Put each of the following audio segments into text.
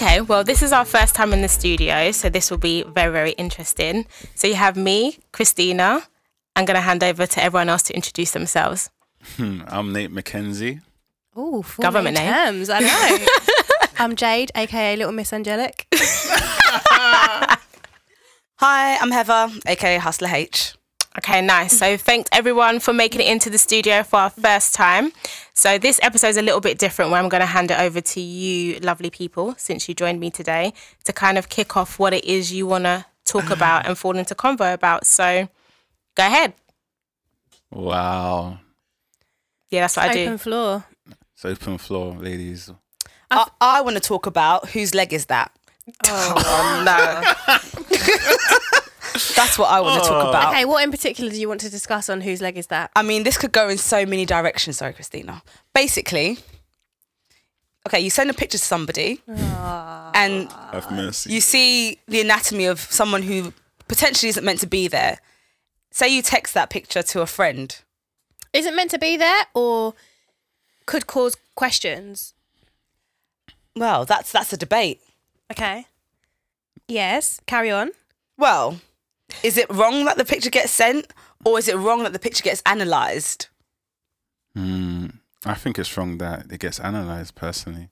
Okay, well, this is our first time in the studio, so this will be very, very interesting. So you have me, Christina. I'm going to hand over to everyone else to introduce themselves. Hmm, I'm Nate McKenzie. Oh, Government name. terms. I know. I'm Jade, aka Little Miss Angelic. Hi, I'm Heather, aka Hustler H. Okay, nice. So thanks everyone for making it into the studio for our first time. So this episode is a little bit different where I'm going to hand it over to you lovely people since you joined me today to kind of kick off what it is you want to talk about and fall into convo about. So go ahead. Wow. Yeah, that's what I Open do. floor. It's open floor, ladies. I, uh, I want to talk about whose leg is that? Oh, no. That's what I want to talk oh. about. Okay, what in particular do you want to discuss on whose leg is that? I mean, this could go in so many directions. Sorry, Christina. Basically, okay, you send a picture to somebody ah. and Have mercy. you see the anatomy of someone who potentially isn't meant to be there. Say you text that picture to a friend. Isn't meant to be there or could cause questions? Well, that's that's a debate. Okay. Yes, carry on. Well, is it wrong that the picture gets sent or is it wrong that the picture gets analysed? Hmm, I think it's wrong that it gets analysed personally.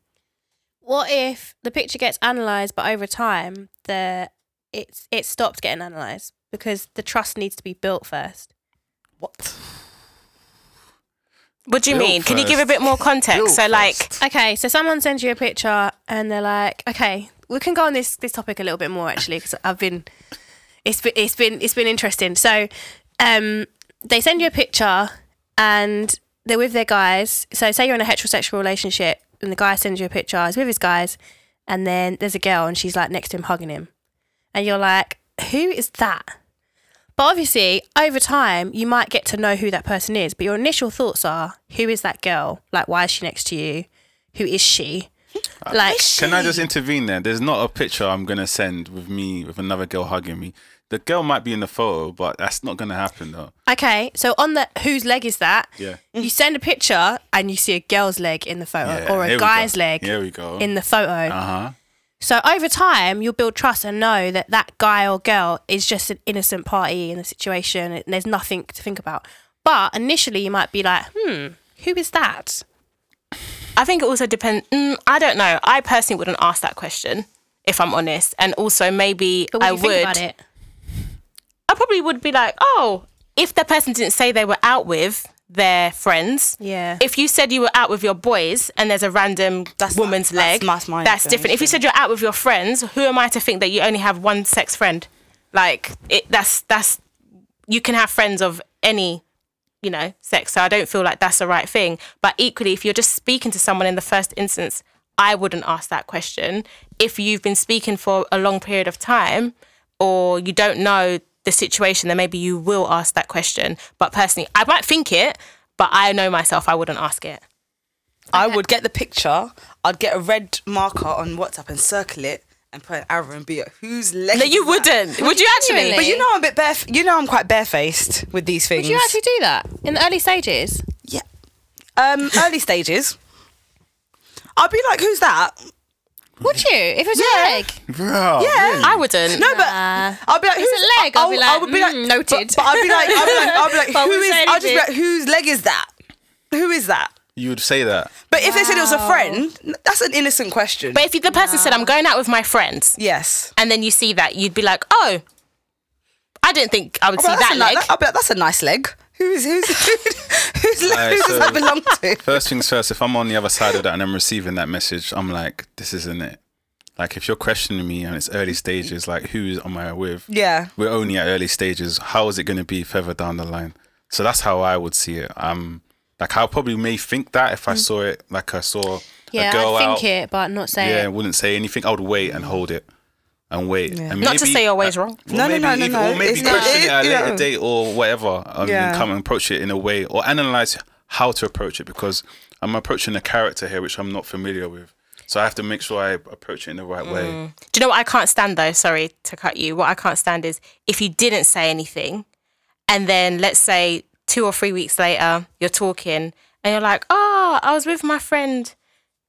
What if the picture gets analysed, but over time the it's it stops getting analysed because the trust needs to be built first? What? What do you Built mean? Can you give a bit more context? Built so like first. Okay, so someone sends you a picture and they're like, okay, we can go on this this topic a little bit more actually because I've been it's been it's been it's been interesting. So, um, they send you a picture and they're with their guys. So, say you're in a heterosexual relationship and the guy sends you a picture, he's with his guys, and then there's a girl and she's like next to him hugging him, and you're like, who is that? But obviously, over time, you might get to know who that person is. But your initial thoughts are, who is that girl? Like, why is she next to you? Who is she? Like, Can I just intervene there? There's not a picture I'm gonna send with me with another girl hugging me. The girl might be in the photo, but that's not gonna happen though. okay, so on the whose leg is that? Yeah. You send a picture and you see a girl's leg in the photo Yeah, or a guy's go. leg Here we go. in the photo. Uh huh. So over time, you'll build trust and know that that guy or girl is just an innocent party in the situation and there's nothing to think about. But initially, you might be like, hmm, who is that? I think it also depends. Mm, I don't know. I personally wouldn't ask that question if I'm honest, and also maybe But what I do you think would. I probably would be like, oh, if the person didn't say they were out with their friends. Yeah. If you said you were out with your boys and there's a random That's woman's not- leg, that's my that's different. If you said you're out with your friends, who am I to think that you only have one sex friend? Like it, that's that's you can have friends of any you know sex. So I don't feel like that's the right thing. But equally, if you're just speaking to someone in the first instance, I wouldn't ask that question. If you've been speaking for a long period of time, or you don't know the situation, then maybe you will ask that question. But personally, I might think it, but I know myself, I wouldn't ask it. I would get the picture, I'd get a red marker on WhatsApp and circle it and put an arrow and be like, who's leg? No, you that? wouldn't. Would you actually? But you know I'm a bit bare. You know I'm quite barefaced with these things. Would you actually do that in the early stages? Yeah. Um, early stages. I'd be like, who's that? Would you? If it was Yeah. your leg? Bro, Yeah. I wouldn't. No, but Nah. I'll be like, "Who's a leg?" I'll be like, "I would be like, mm, noted. But, but I'd be like, I'll be like, I'll be like, But who we'll is? say I'll just be like, whose leg is that? Who is that? You would say that. But if they said it was a friend, that's an innocent question. But if the person said, I'm going out with my friends, yes. and then you see that, you'd be like, oh, I didn't think I would see Well, that's that a ni- leg. I'll be like, that's a nice leg. Who's who's who's, leg? Alright, who does that belong to? First things first, if I'm on the other side of that and I'm receiving that message, I'm like, this isn't it. Like, if you're questioning me and it's early stages, like, who am I with? Yeah. We're only at early stages. How is it going to be further down the line? So that's how I would see it. Um, like, I probably may think that if I saw it, like I saw Yeah, a girl I'd think out. it, but not say yeah, it. wouldn't say anything. I would wait and hold it and wait. And Not to say you're always wrong. No, no, maybe no, no, no. Or maybe It's question it, it- at a later date or whatever. Um, Yeah. and come and approach it in a way or analyze how to approach it because I'm approaching a character here which I'm not familiar with. So I have to make sure I approach it in the right way. Do you know what I can't stand though? Sorry to cut you. What I can't stand is if you didn't say anything, and then let's say two or three weeks later you're talking and you're like, "Oh, I was with my friend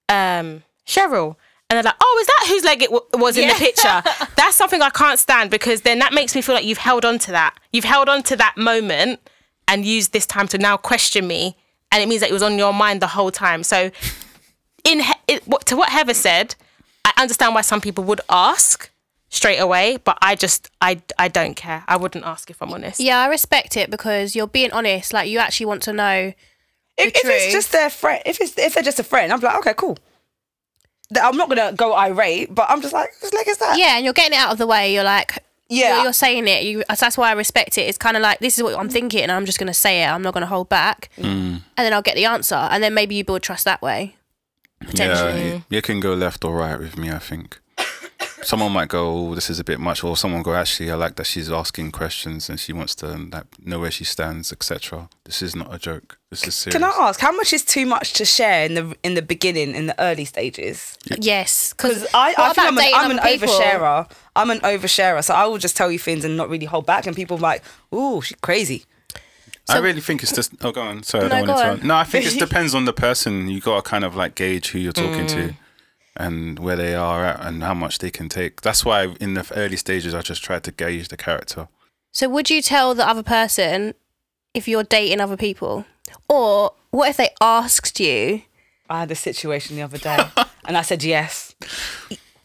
um, Cheryl," and they're like, "Oh, is that whose leg it w- was in the picture?" That's something I can't stand because then that makes me feel like you've held on to that. You've held on to that moment and used this time to now question me, and it means that it was on your mind the whole time. So, in he- it, what, to what Heather said, I understand why some people would ask straight away, but I just I I don't care. I wouldn't ask if I'm honest. Yeah, I respect it because you're being honest. Like you actually want to know. If, if it's just their friend, if it's if they're just a friend, I'm like, okay, cool. Th- I'm not gonna go irate, but I'm just like, whose leg is that? Yeah, and you're getting it out of the way. You're like, Yeah. you're, you're saying it. You that's why I respect it. It's kind of like this is what I'm thinking, and I'm just gonna say it. I'm not gonna hold back, mm. and then I'll get the answer, and then maybe you build trust that way. Potentially. Yeah, it, it can go left or right with me. I think someone might go, "Oh, this is a bit much," or someone go, "Actually, I like that she's asking questions and she wants to like know where she stands, etc." This is not a joke. This is serious. Can I ask how much is too much to share in the in the beginning, in the early stages? Yes, Because because I, I think I'm an, I'm an oversharer. I'm an oversharer, so I will just tell you things and not really hold back. And people are like, "Ooh, she's crazy." I really think it's just. Oh, go on. Sorry, I No, don't want to. No, I think it depends on the person. You got to kind of like gauge who you're talking Mm. to, and where they are at, and how much they can take. That's why in the early stages, I just tried to gauge the character. So would you tell the other person if you're dating other people, or what if they asked you? I had a situation the other day, and I said yes.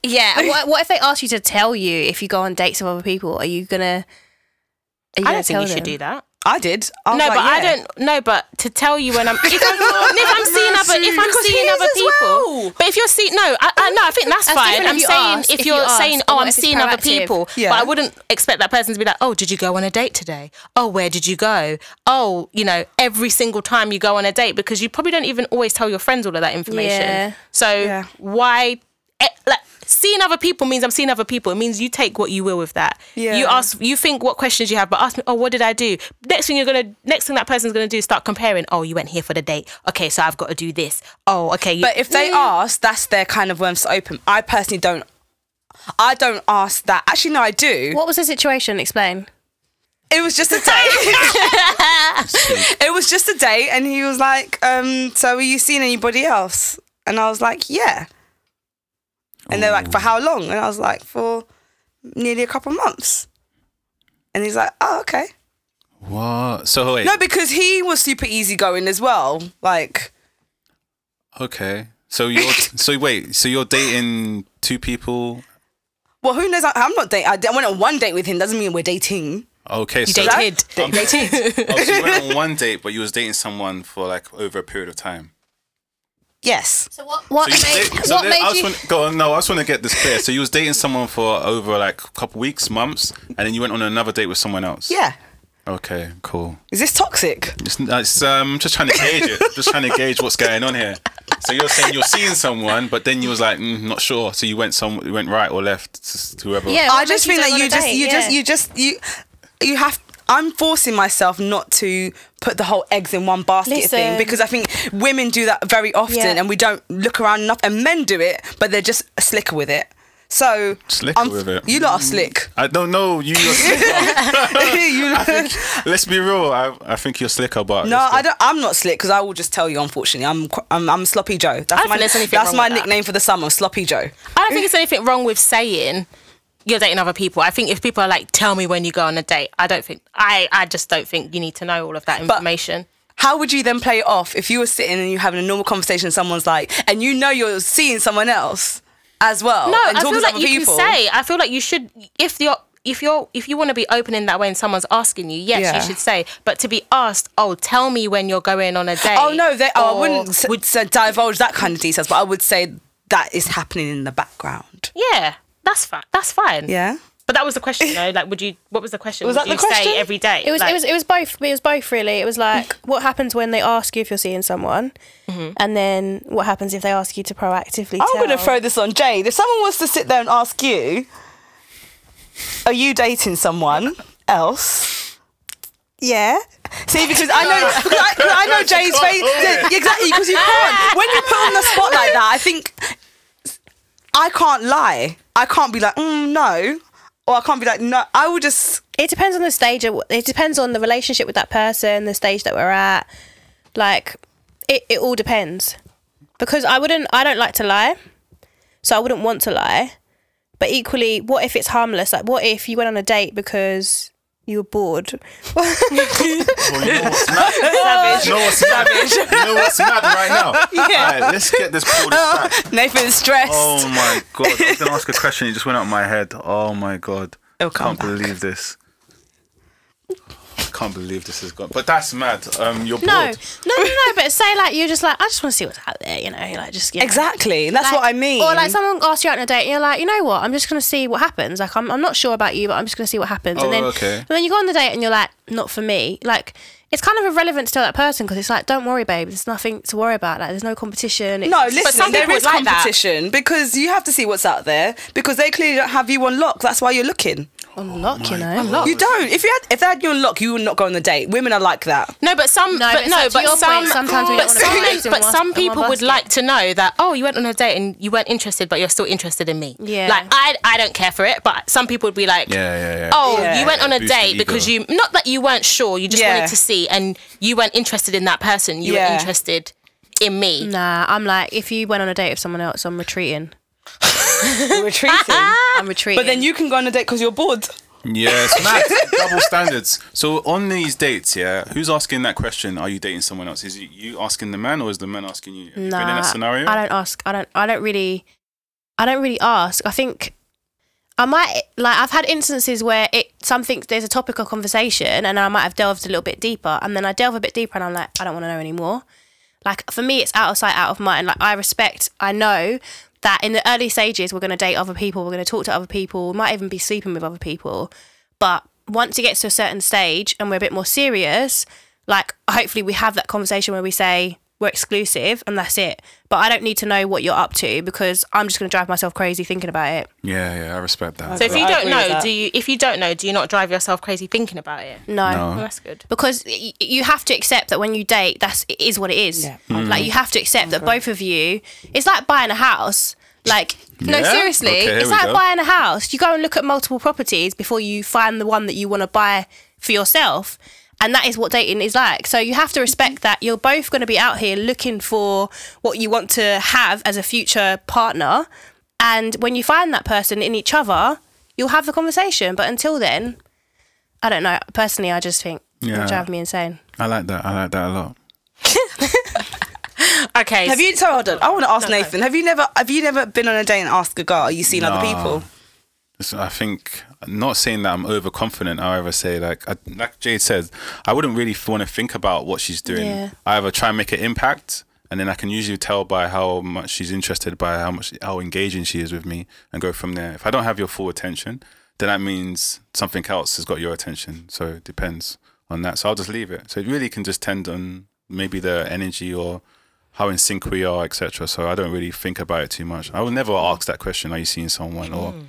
Yeah. what, what if they asked you to tell you if you go on dates with other people? Are you gonna? I don't think tell you should do that. I did. I No, like, but I don't. No, but to tell you when I'm if I'm, if I'm seeing other if I'm seeing other people. well. But if you're seeing no, I, I no, I think that's, That's fine. I'm saying if if you're you ask, saying oh I'm if seeing other people, Yeah. but I wouldn't expect that person to be like oh did you go on a date today? Oh where did you go? Oh you know every single time you go on a date because you probably don't even always tell your friends all of that information. Yeah. So Yeah. why? eh, Like seeing other people means I'm seeing other people. It means you take what you will with that. Yeah. You ask, you think what questions you have, but ask me, oh, what did I do? Next thing you're gonna, next thing that person's gonna do is start comparing. Oh, you went here for the date. Okay, so I've got to do this. Oh, okay. You, But if they ask, that's their kind of worms to open. I personally don't. I don't ask that. Actually, no, I do. What was the situation? Explain. It was just a date. it was just a date, and he was like, um, "So, are you seeing anybody else?" And I was like, "Yeah." And they're like, "For how long?" And I was like, "For nearly a couple months." And he's like, "Oh, okay." What? So wait. No, because he was super easygoing as well. Like, Okay. So you're so wait. So you're dating two people. well, who knows? I, I'm not dating. I, I went on one date with him. Doesn't mean we're dating. Okay. you so dated. Da- dating. Oh, so you went on one date, but you was dating someone for like over a period of time. Yes. So what? What So made, date- so what then I just you? want, go on. No, I just want to get this clear. So you was dating someone for over like a couple weeks, months, and then you went on another date with someone else. Yeah. Okay. Cool. Is this toxic? It's, it's um just trying to gauge it. just trying to gauge what's going on here. So you're saying you're seeing someone, but then you was like, mm, not sure. So you went some, you went right or left to, to whoever. Yeah. I just feel think go that on you a just date? you Yeah. just you just you you have I'm forcing myself not to put the whole eggs in one basket thing because I think women do that very often Yeah. and we don't look around enough and men do it but they're just slicker with it. So Slicker I'm- with it. You lot are mm. slick. I don't know. You. You're slicker. You- think, let's be real. I, I think you're slicker, but no. I don't. I'm not slick because I will just tell you. Unfortunately, I'm I'm, I'm sloppy Joe. That's don't my think that's wrong my with that. nickname for the summer. Sloppy Joe. I don't think there's anything wrong with saying you're dating other people. I think if people are like, tell me when you go on a date, I don't think I I just don't think you need to know all of that information. But How would you then play it off if you were sitting and you're having a normal conversation and someone's like, and you know you're seeing someone else as well? no, and I feel to like you people. can say. I feel like you should if you're if you're if you want to be open in that way and someone's asking you, yes, Yeah. you should say. But to be asked, oh, tell me when you're going on a oh, date. Oh no, they, oh, I wouldn't s- would- divulge that kind of details, but I would say that is happening in the background. yeah, that's fine. That's fine. Yeah. But that was the question, though. Like, would you? What was the question? Was would that the question? say every day? It was, Like, it was it was both it was both really. It was like what happens when they ask you if you're seeing someone, Mm-hmm. and then what happens if they ask you to proactively. I'm going to throw this on Jade. If someone was to sit there and ask you, "Are you dating someone else?" Yeah. See, because I know, because I, 'cause I know Jade's face. Yeah, exactly, because you can't. When you put on the spot like that, I think I can't lie. I can't be like, mm, no, or I can't be like, no. I will just. It depends on the stage. Of, it depends on the relationship with that person, the stage that we're at. Like, it, it all depends. Because I wouldn't. I don't like to lie. So I wouldn't want to lie. But equally, what if it's harmless? Like, what if you went on a date because you were bored? Well, you know what's mad? You know what's mad? You know what's mad right now? Yeah. Alright, let's get this pulled back. Oh, Nathan's stressed. Oh my god! I was gonna ask a question. It just went out of my head. Oh my god! Oh, It'll come Can't back. believe this. Can't believe this has gone. But that's mad. Um, you're No, bored. no, no, no. But say like you're just like, I just want to see what's out there. You know, like just you know. Exactly. That's Like- what I mean. Or like someone asks you out on a date and you're like, you know what, I'm just gonna see what happens. Like I'm, I'm not sure about you, but I'm just gonna see what happens. Oh, and then okay. and then you go on the date and you're like, not for me. Like it's kind of irrelevant to tell that person because it's like, don't worry, babe. There's nothing to worry about. Like there's no competition. It's, No, listen, some there people is would like that. competition because you have to see what's out there because they clearly don't have you on lock. That's why you're looking. Unlock, oh you know. Unlock. You don't. If you had, if they had you on lock, you would not go on the date. Women are like that. No, but some, No, but but no, to but your some, point, sometimes we but don't wanna some, be mixed in but one- some in one people would basket. like to know that oh, you went on a date and you weren't interested, but you're still interested in me. Yeah. like I, I don't care for it, but some people would be like, Yeah, yeah, yeah. oh, Yeah. you went on a Boost the date ego. because you not that you weren't sure, you just Yeah. wanted to see, and you weren't interested in that person. You Yeah. were interested in me. Nah, I'm like, if you went on a date with someone else, I'm retreating. You're retreating. I'm retreating. but then you can go on a date because you're bored. Yes, it's mad. Double standards. So on these dates, yeah, who's asking that question? Are you dating someone else? Is it you asking the man, or is the man asking you? Have you been in that scenario? I don't ask. I don't. I don't really. I don't really ask. I think I might like. I've had instances where it something there's a topic of conversation, and I might have delved a little bit deeper, and then I delve a bit deeper, and I'm like, I don't want to know anymore. Like for me, it's out of sight, out of mind. Like I respect. I know that in the early stages, we're going to date other people. We're going to talk to other people. We might even be sleeping with other people. But once it gets to a certain stage and we're a bit more serious, like hopefully we have that conversation where we say we're exclusive and that's it. But I don't need to know what you're up to because I'm just going to drive myself crazy thinking about it. Yeah, yeah, I respect that. So if you don't know, do you? If you don't know, do you not drive yourself crazy thinking about it? No. No. Well, that's good. Because y- you have to accept that when you date, that's it is what it is. Yeah. Mm. Like you have to accept that both of you. It's like buying a house. Like no, Yeah? seriously, Okay, it's like go. buying a house. You go and look at multiple properties before you find the one that you want to buy for yourself. And that is what dating is like. So you have to respect that you're both going to be out here looking for what you want to have as a future partner. And when you find that person in each other, you'll have the conversation. But until then, I don't know. Personally, I just think Yeah. it drive me insane. I like that. I like that a lot. Okay. Have you? So hold on. I want to ask No, no. Nathan. Have you never? Have you never been on a date and asked a girl? Are you seeing other people? Listen, I think not saying that I'm overconfident. I ever say like I, like Jade says, I wouldn't really want to think about what she's doing. Yeah. I either try and make an impact, and then I can usually tell by how much she's interested, by how much how engaging she is with me, and go from there. If I don't have your full attention, then that means something else has got your attention. So it depends on that. So I'll just leave it. So it really can just tend on maybe the energy or how in sync we are, etc. So I don't really think about it too much. I will never ask that question, are you seeing someone? Or hmm.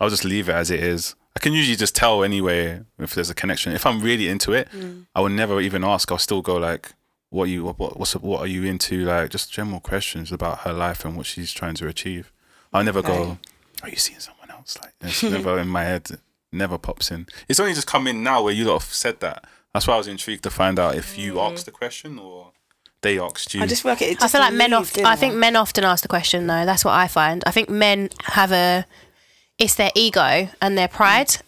I'll just leave it as it is. I can usually just tell anyway if there's a connection. If I'm really into it, mm. I would never even ask. I'll still go like, "What you? What, what's what are you into?" Like just general questions about her life and what she's trying to achieve. I'll never go, "Are you seeing someone else?" Like it's never in my head. It never pops in. It's only just come in now where you lot have said that. That's why I was intrigued to find out if you mm. asked the question or they asked you. I just work like it. I feel like men often. I think men often ask the question though. That's what I find. I think men have a. It's their ego and their pride. Mm.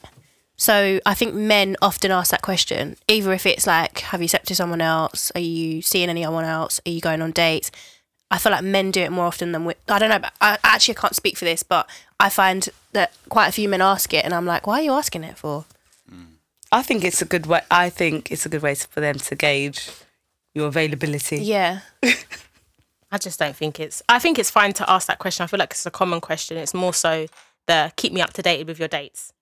So I think men often ask that question. Either if it's like, have you slept with someone else? Are you seeing anyone else? Are you going on dates? I feel like men do it more often than we. I don't know. But I actually can't speak for this, but I find that quite a few men ask it, and I'm like, why are you asking it for? Mm. I think it's a good way. I think it's a good way for them to gauge your availability. Yeah. I just don't think it's. I think it's fine to ask that question. I feel like it's a common question. It's more so the keep me up to date with your dates.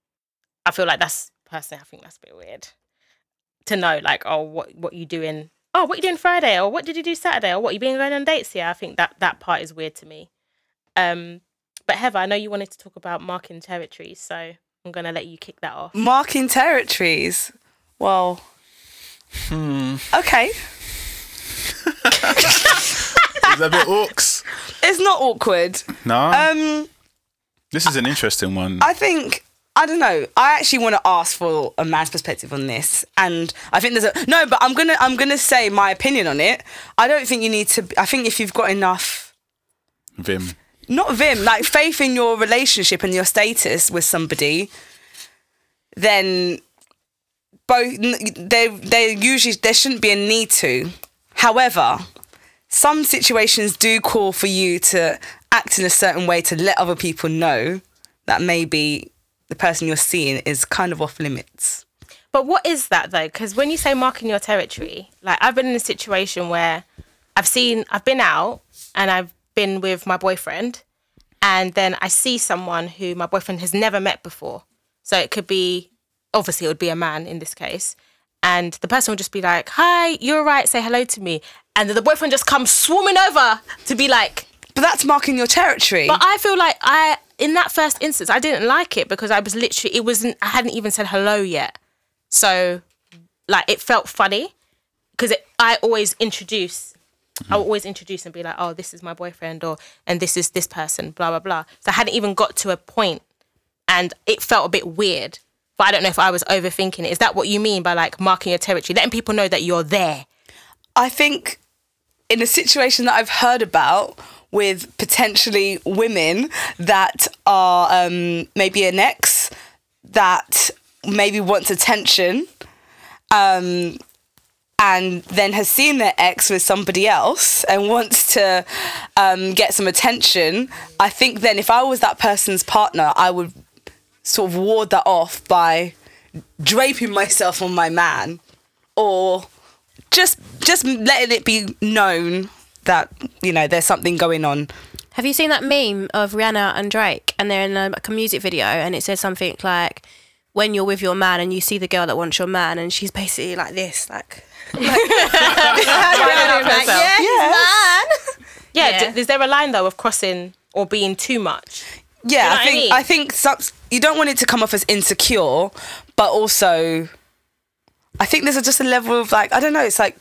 I feel like that's personally. I think that's a bit weird to know. Like, oh, what what you doing? Oh, what you doing Friday? Or what did you do Saturday? Or what you been going on dates? Yeah, I think that that part is weird to me. Um, but Heather, I know you wanted to talk about marking territories, so I'm gonna let you kick that off. Marking territories. Well. Hmm. Okay. Is that a bit orcs? It's not awkward. No. Um, this is an interesting one. I think I don't know. I actually want to ask for a man's perspective on this, and I think there's a no. But I'm gonna I'm gonna say my opinion on it. I don't think you need to. I think if you've got enough. Vim. not vim, like faith in your relationship and your status with somebody, then both they they usually there shouldn't be a need to. However, some situations do call for you to act in a certain way to let other people know that maybe the person you're seeing is kind of off limits. But what is that though? Because when you say marking your territory, like I've been in a situation where I've seen, I've been out and I've been with my boyfriend, and then I see someone who my boyfriend has never met before. So it could be, obviously, it would be a man in this case. And the person would just be like, Hi, you're right, say hello to me. And then the boyfriend just comes swarming over to be like, But that's marking your territory. but I feel like I, in that first instance, I didn't like it because I was literally, it wasn't, I hadn't even said hello yet. So, like, it felt funny because I always introduce, I would always introduce and be like, oh, this is my boyfriend or, and this is this person, blah, blah, blah. So I hadn't even got to a point and it felt a bit weird. But I don't know if I was overthinking it. Is that what you mean by like marking your territory, letting people know that you're there? I think in a situation that I've heard about with potentially women that are um, maybe an ex that maybe wants attention um, and then has seen their ex with somebody else and wants to um, get some attention, I think then if I was that person's partner, I would sort of ward that off by draping myself on my man or just just letting it be known that you know there's something going on. Have you seen that meme of Rihanna and Drake, and they're in a, like a music video, and it says something like, "When you're with your man, and you see the girl that wants your man, and she's basically like this, like." like, like, yeah, he's man. Yeah. Yeah. d- is there a line though of crossing or being too much? Yeah, know what I I think mean? I think some, you don't want it to come off as insecure, but also I think there's just a level of like I don't know. It's like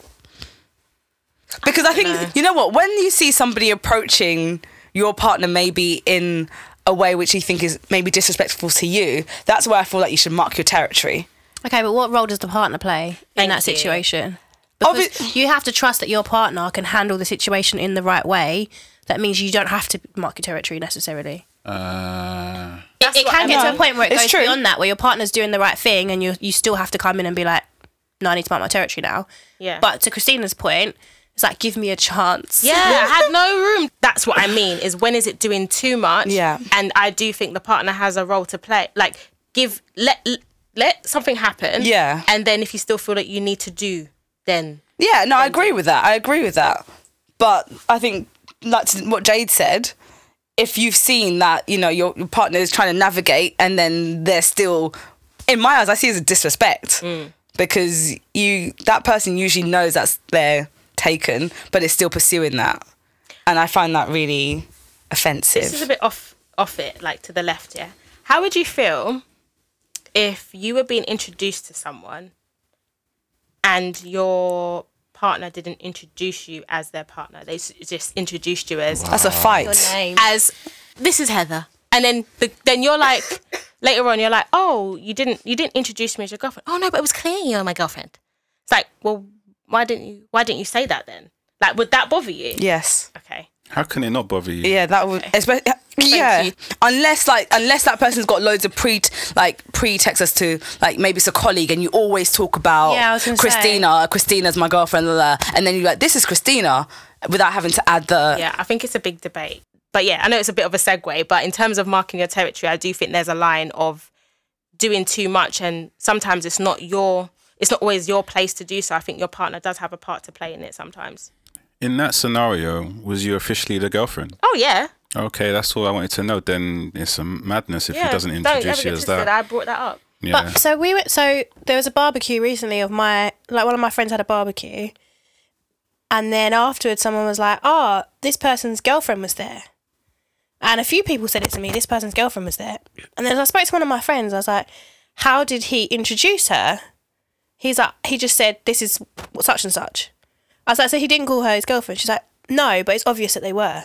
because I think know. you know what when you see somebody approaching your partner maybe in a way which you think is maybe disrespectful to you, that's where I feel like you should mark your territory. Okay, but what role does the partner play in that you. situation? Because Obvi- you have to trust that your partner can handle the situation in the right way. That means you don't have to mark your territory necessarily. Uh, It, it can I get to a point where it It's goes true. beyond that, where your partner's doing the right thing, and you you still have to come in and be like, "No, I need to mark my territory now." Yeah. But to Christina's point, it's like, give me a chance. Yeah, I had no room. That's what I mean. Is when is it doing too much? Yeah. And I do think the partner has a role to play. Like, give let let something happen. Yeah. And then if you still feel that you need to do, then Yeah, no, I agree with that. I agree with that. But I think, like what Jade said, if you've seen that, you know, your, your partner is trying to navigate and then they're still, in my eyes, I see it as a disrespect mm. because you that person usually knows that's they're taken, but it's still pursuing that. And I find that really offensive. this is a bit off off it, like to the left. Yeah. How would you feel if you were being introduced to someone and your partner didn't introduce you as their partner? They just introduced you as that's a fight. Your name. as this is Heather, and then the, then you're like later on you're like, oh, you didn't you didn't introduce me as your girlfriend. Oh no, but it was clear you're my girlfriend. It's like, well, why didn't you why didn't you say that then? Like, would that bother you? Yes. Okay. how can it not bother you? Yeah, that would. Especially, yeah, unless like unless that person's got loads of pre like pretext as to like maybe it's a colleague and you always talk about Yeah, I was gonna say. Christina. Christina's my girlfriend, blah, blah, and then you're like, this is Christina, without having to add the. Yeah, I think it's a big debate. But yeah, I know it's a bit of a segue, but in terms of marking your territory, I do think there's a line of doing too much and sometimes it's not your it's not always your place to do so. I think your partner does have a part to play in it sometimes. In that scenario, was you officially the girlfriend? Oh yeah. Okay, that's all I wanted to know. Then it's a madness if yeah. he doesn't Don't introduce ever you get as twisted. that. I brought that up. yeah. But so we went. So there was a barbecue recently of my like one of my friends had a barbecue, and then afterwards someone was like, "Oh, this person's girlfriend was there," and a few people said it to me. This person's girlfriend was there, and then I spoke to one of my friends. I was like, "How did he introduce her?" He's like, he just said, "This is such and such." I was like, "So he didn't call her his girlfriend?" She's like, "No, but it's obvious that they were."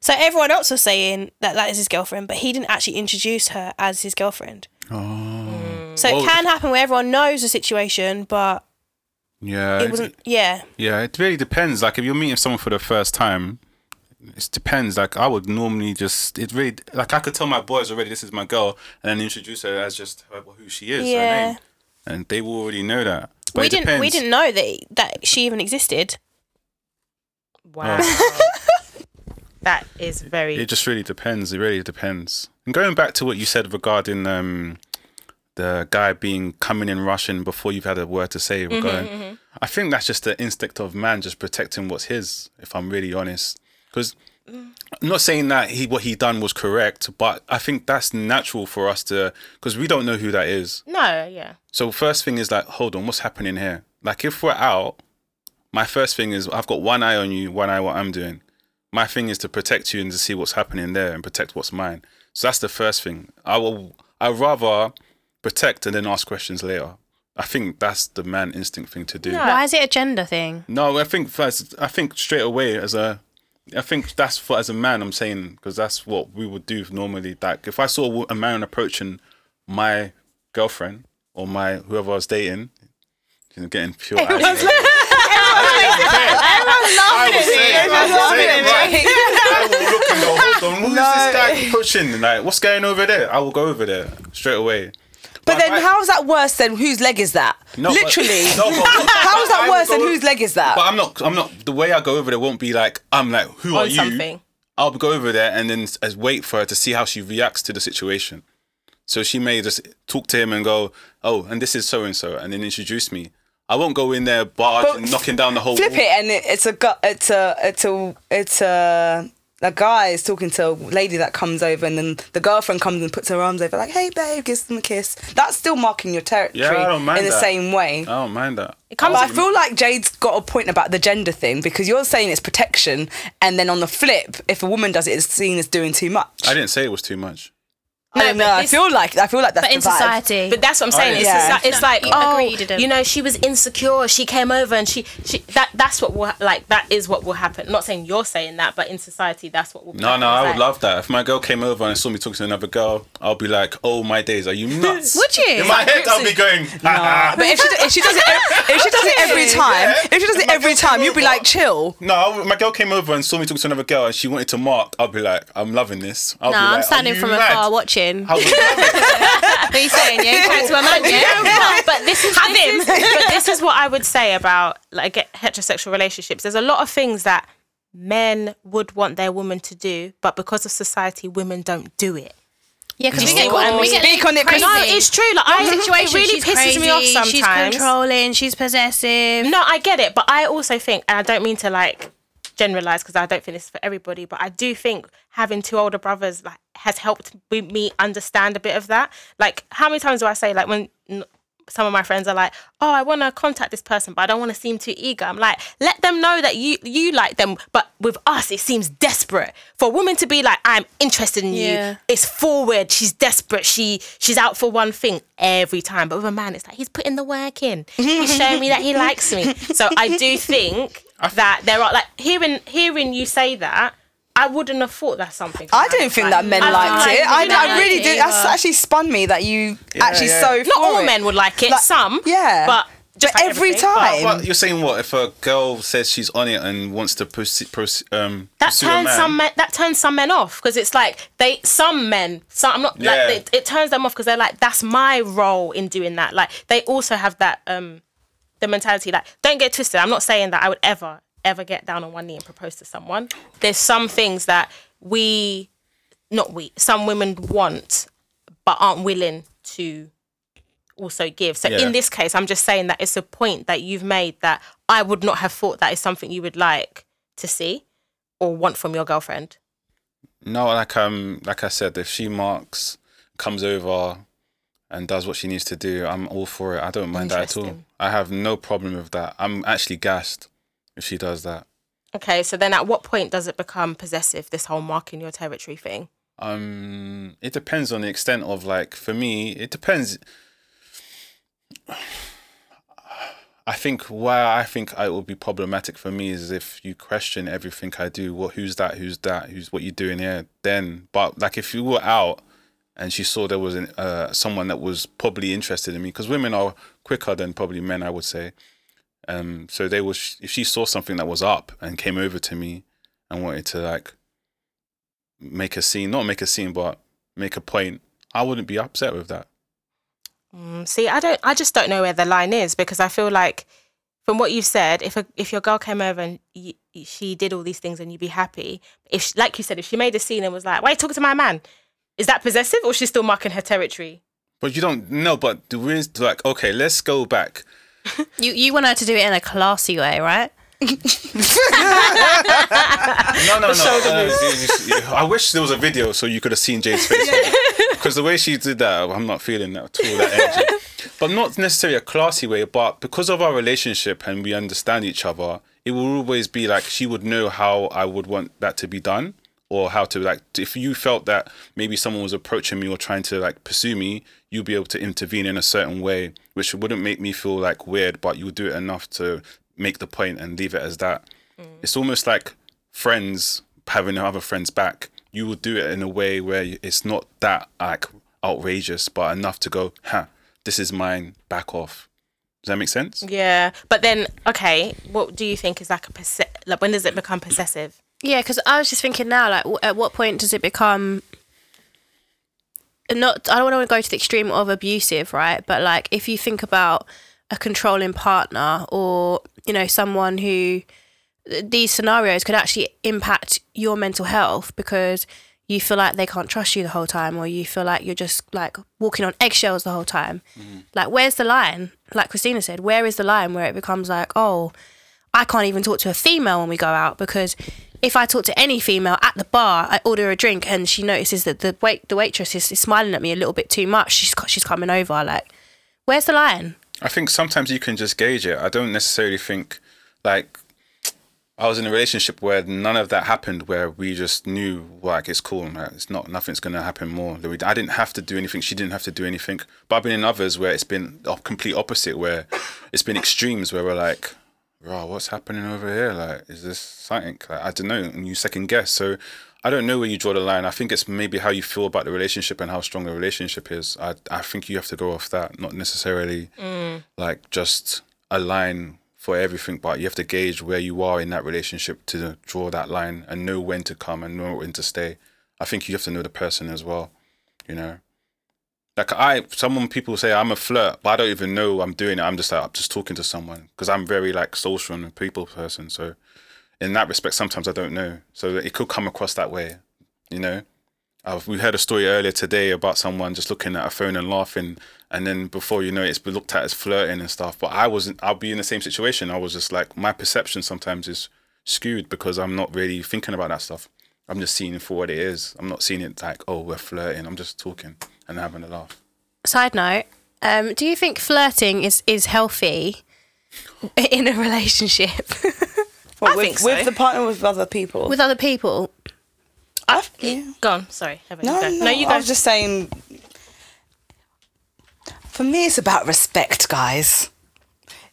So everyone else was saying that that is his girlfriend, but he didn't actually introduce her as his girlfriend. Oh. So it can happen where everyone knows the situation, but yeah, it wasn't. Yeah, Yeah, it really depends. Like if you're meeting someone for the first time, it depends. Like I would normally just it really like I could tell my boys already this is my girl and then introduce her as just her, who she is, her Yeah. name, and they will already know that. But we it didn't. We didn't know that that she even existed. Wow. that is very. It just really depends. It really depends. And going back to what you said regarding um, the guy being coming in Russian before you've had a word to say, regarding, I think that's just the instinct of man just protecting what's his. If I'm really honest, because I'm not saying that he what he done was correct, but I think that's natural for us to because we don't know who that is. no, yeah. So first thing is like, hold on, what's happening here? Like if we're out, my first thing is I've got one eye on you, one eye what I'm doing. My thing is to protect you and to see what's happening there and protect what's mine. So that's the first thing. I will I rather protect and then ask questions later. I think that's the man instinct thing to do. No. Why is it a gender thing? No, I think first, I think straight away as a, I think that's for as a man. I'm saying because that's what we would do normally. Like if I saw a man approaching my girlfriend or my whoever I was dating, you know, getting pure. eyes. I was saying, I was saying, right. I will look and go, hold on, who's No. this guy approaching? Like, what's going over there? I will go over there straight away. But then, I- how's that worse than whose leg is that? No, but- Literally. no, but what- How is that I worse than whose leg is that? But I'm not. I'm not. The way I go over there won't be like I'm like who On are you? something. I'll go over there and then as uh, wait for her to see how she reacts to the situation. So she may just talk to him and go, "Oh, and this is so and so," and then introduce me. I won't go in there barge But and knocking down the whole. Flip wall. it, and it, it's a gu- it's a it's a it's a a guy is talking to a lady that comes over, and then the girlfriend comes and puts her arms over, like, "Hey, babe," gives them a kiss. That's still marking your territory Yeah, I don't mind in the that. same way. I don't mind that. It comes. But I feel like Jade's got a point about the gender thing because you're saying it's protection, and then on the flip, if a woman does it, it's seen as doing too much. I didn't say it was too much. I don't No, know. but I feel like I feel like that's But in the vibe. society, But that's what I'm saying. It's, yeah. soci- it's like, you oh, you know, she was insecure. She came over and she, she that that's what will ha- like that is what will happen. I'm not saying you're saying that, but in society, that's what will. No, happen. no, I would like- love that. If my girl came over and saw me talking to another girl, I'll be like, "Oh my days, are you nuts?" would you? In my head, I'll be going, "Ah, But if she, if she does it, if she does it every time, if she does it every time, you'd be like, chill. No, my girl came over and saw me talking to another girl, and she wanted to mark. I'll be like, "I'm loving this." I'll no, I'm standing from afar watching. I would. What are you saying? Yeah, you to a man, yeah? But this is, this is but this is what I would say about like heterosexual relationships. There's a lot of things that men would want their woman to do, but because of society, women don't do it. Yeah, because You we get what I we get Speak on it, crazy. No, it's true. Like I, situation. it really pisses crazy, me off sometimes. She's controlling. She's possessive. No, I get it, but I also think, and I don't mean to like generalize because I don't think this is for everybody, but I do think having two older brothers like has helped me- understand a bit of that. Like, how many times do I say like when some of my friends are like, "Oh, I want to contact this person, but I don't want to seem too eager." I'm like, let them know that you you like them, but with us, it seems desperate for a woman to be like, "I'm interested in Yeah. you." It's forward. She's desperate. She she's out for one thing every time. But with a man, it's like he's putting the work in. He's showing me that he likes me. So I do think that there are like hearing hearing you say that. I wouldn't have thought that's something. I don't think that men I feel liked like it. I, you don't I like really it do. That's either. actually spun me that you actually yeah. so. Not for all it. men would like it. Like, some, yeah. but just But like every everything. time. But you're saying what if a girl says she's on it and wants to proceed, proceed, um, that pursue a turns man? some men that turns some men off because it's like they some men some I'm not Yeah. like it, it turns them off because they're like that's my role in doing that like they also have that um the mentality like don't get twisted I'm not saying that I would ever ever get down on one knee and propose to someone there's some things that we not we some women want but aren't willing to also give so Yeah. in this case I'm just saying that it's a point that you've made that I would not have thought that is something you would like to see or want from your girlfriend. No, like um, like I said, if she marks, comes over, and does what she needs to do, I'm all for it. I don't mind that at all. I have no problem with that. I'm actually gassed if she does that. Okay, so then at what point does it become possessive, this whole marking your territory thing? Um, it depends on the extent of like for me, it depends. I think where I think it will be problematic for me is if you question everything I do. What who's that? Who's that? Who's what you doing here? Then, but like if you were out and she saw there was an, uh, someone that was probably interested in me, because women are quicker than probably men, I would say. Um, so they was if she saw something that was up and came over to me and wanted to like make a scene, not make a scene, but make a point, I wouldn't be upset with that. Mm, See, I don't. I just don't know where the line is because I feel like, from what you've said, if a, if your girl came over and she did all these things and you'd be happy, if she, like you said, if she made a scene and was like, "Why are you talking to my man?" Is that possessive or she's still marking her territory? But you don't know. But the is like, okay, let's go back. You you want her to do it in a classy way, right? No, no, no. uh, you- you- I wish there was a video so you could have seen Jade's face. Because the way she did that, I'm not feeling that at all. That energy. But not necessarily a classy way. But because of our relationship and we understand each other, it will always be like she would know how I would want that to be done, or how to like. If you felt that maybe someone was approaching me or trying to like pursue me, you'd be able to intervene in a certain way, which wouldn't make me feel like weird, but you'll do it enough to make the point and leave it as that. Mm. It's almost like friends having other friends back. You will do it in a way where it's not that like outrageous, but enough to go, "Ha, this is mine. Back off." Does that make sense? Yeah, but then okay, what do you think is like a posse- like when does it become possessive? Yeah, because I was just thinking now, like, w- at what point does it become not? I don't want to go to the extreme of abusive, right? But like, if you think about a controlling partner, or you know, someone who these scenarios could actually impact your mental health because you feel like they can't trust you the whole time, or you feel like you're just like walking on eggshells the whole time. Mm-hmm. Like, where's the line? Like Christina said, where is the line where it becomes like, oh, I can't even talk to a female when we go out because if I talk to any female at the bar, I order a drink and she notices that the wait the waitress is, is smiling at me a little bit too much. She's she's coming over. Like, where's the line? I think sometimes you can just gauge it. I don't necessarily think like I was in a relationship where none of that happened, where we just knew like it's cool, it's not nothing's gonna happen more. I didn't have to do anything, she didn't have to do anything. But I've been in others where it's been a complete opposite, where it's been extremes, where we're like, "Raw, what's happening over here? Like, is this something?" Like, I don't know, and you second guess. So I don't know where you draw the line. I think it's maybe how you feel about the relationship and how strong the relationship is. I I think you have to go off that, not necessarily mm. like just a line for everything, but you have to gauge where you are in that relationship to draw that line and know when to come and know when to stay. I think you have to know the person as well, you know. Like I, someone people say I'm a flirt, but I don't even know I'm doing it. I'm just like I'm just talking to someone because I'm very like social and people person. So in that respect, sometimes I don't know. So it could come across that way, you know. I've, we heard a story earlier today about someone just looking at a phone and laughing, and then before you know it, it's been looked at as flirting and stuff. But I wasn't. I'll be in the same situation. I was just like my perception sometimes is skewed because I'm not really thinking about that stuff. I'm just seeing it for what it is. I'm not seeing it like oh we're flirting. I'm just talking and having a laugh. Side note: um, Do you think flirting is is healthy in a relationship What, I with, think so. with the partner with other people? with other people? I, yeah. gone. sorry, No, you go. no, no, you I was just saying. For me, it's about respect, guys.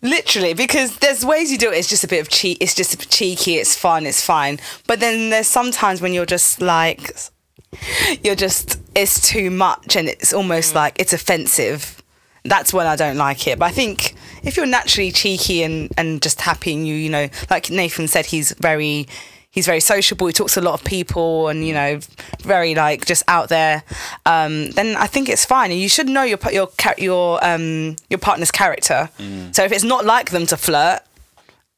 Literally, because there's ways you do it. It's just a bit of cheat. It's just cheeky. It's fun. It's fine. But then there's sometimes when you're just like, you're just it's too much, and it's almost like it's offensive. That's when I don't like it. But I think if you're naturally cheeky and and just happy, and you you know, like Nathan said, he's very he's very sociable. He talks to a lot of people, and you know, very like just out there. Um, then I think it's fine, and you should know your your your um your partner's character. So if it's not like them to flirt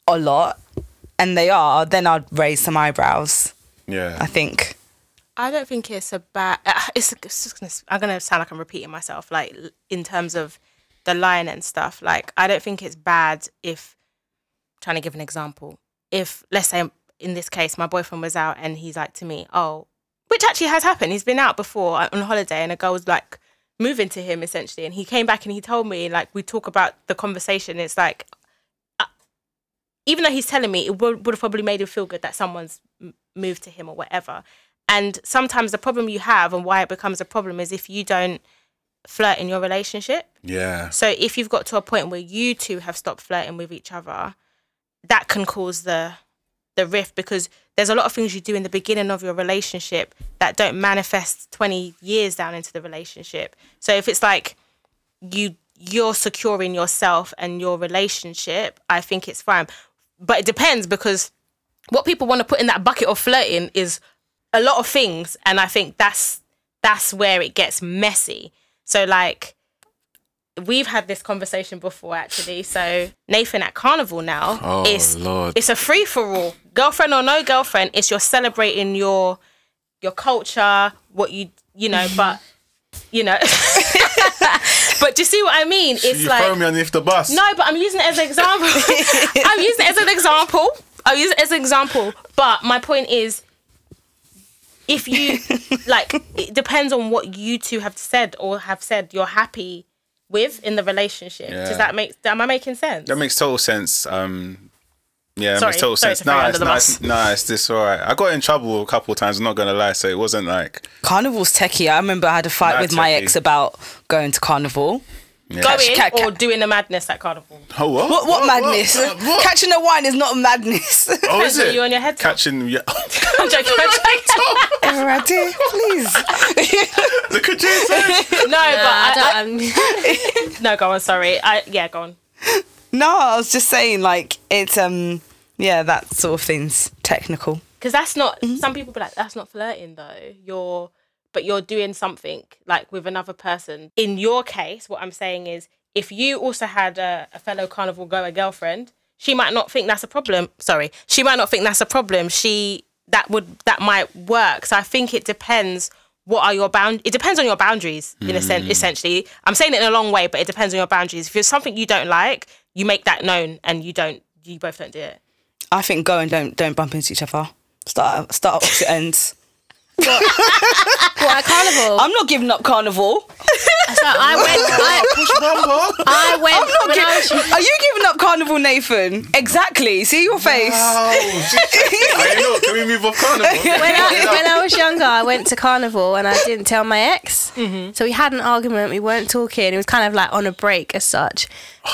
a lot, and they are, then I'd raise some eyebrows. Yeah. I think. I don't think it's a bad. Uh, it's, it's gonna, I'm gonna sound like I'm repeating myself. Like in terms of the line and stuff. Like I don't think it's bad if. Trying to give an example. If let's say in this case my boyfriend was out and he's like to me, oh, which actually has happened. He's been out before uh, on holiday and a girl was like moving to him essentially, and he came back and he told me like we talk about the conversation. It's like. uh, Even though he's telling me, it would have probably made him feel good that someone's moved to him or whatever. And sometimes the problem you have and why it becomes a problem is if you don't flirt in your relationship. yeah. So if you've got to a point where you two have stopped flirting with each other, that can cause the the rift because there's a lot of things you do in the beginning of your relationship that don't manifest 20 years down into the relationship. So if it's like you you're securing yourself and your relationship, I think it's fine. But it depends because what people want to put in that bucket of flirting is a lot of things, and I think that's that's where it gets messy. So like we've had this conversation before actually. So Nathan at Carnival now Oh, is Lord. it's a free for all. Girlfriend or no girlfriend, it's you're celebrating your your culture, what you you know, but you know But do you see what I mean? It's you like throw me underneath the bus. no, but I'm using it as an example. I'm using it as an example. I'll use it as an example. But my point is, if you like, it depends on what you two have said or have said you're happy with in the relationship. Yeah. Does that make? Am I making sense? That makes total sense. Um, yeah, it Sorry, makes total sorry sense. to throw you No, it's nice. No, it's this all right. I got in trouble a couple of times. I'm not gonna lie. So it wasn't like Carnival's techie. I remember I had a fight Mad with my ex about going to Carnival. Yeah. Going Cat- cat- or doing the madness at carnival. Oh, what? What, what, madness? What? What? Catching a wine is not madness. Oh, is it? you on your head. Catching. Yeah. I'm joking. I'm joking. Ever did, please. Look at Jesus. No, but I, I don't, um, I- no, go on. Sorry. I yeah, go on. No, I was just saying, like, it's, um, yeah, that sort of thing's technical. because that's not some people be like that's not flirting though you're but you're doing something like with another person. In your case what i'm saying is if you also had a, a fellow carnival goer girlfriend she might not think that's a problem. Sorry she might not think that's a problem. She that would that might work. So i think it depends what are your bound it depends on your boundaries in a sense hmm. essentially. I'm saying it in a long way but it depends on your boundaries. If it's something you don't like you make that known and you don't you both don't do it. I think go and don't don't bump into each other. Start start opposite ends. What, at Carnival? I'm not giving up Carnival. so I went, I, Push bumper. I went, I'm not when I was giving. Are you giving up Carnival, Nathan? Exactly. See your face. Oh, shit. I know. Can we move off carnival? when I, when I was younger, I went to carnival and I didn't tell my ex. Mm-hmm. So we had an argument. We weren't talking. It was kind of like on a break as such.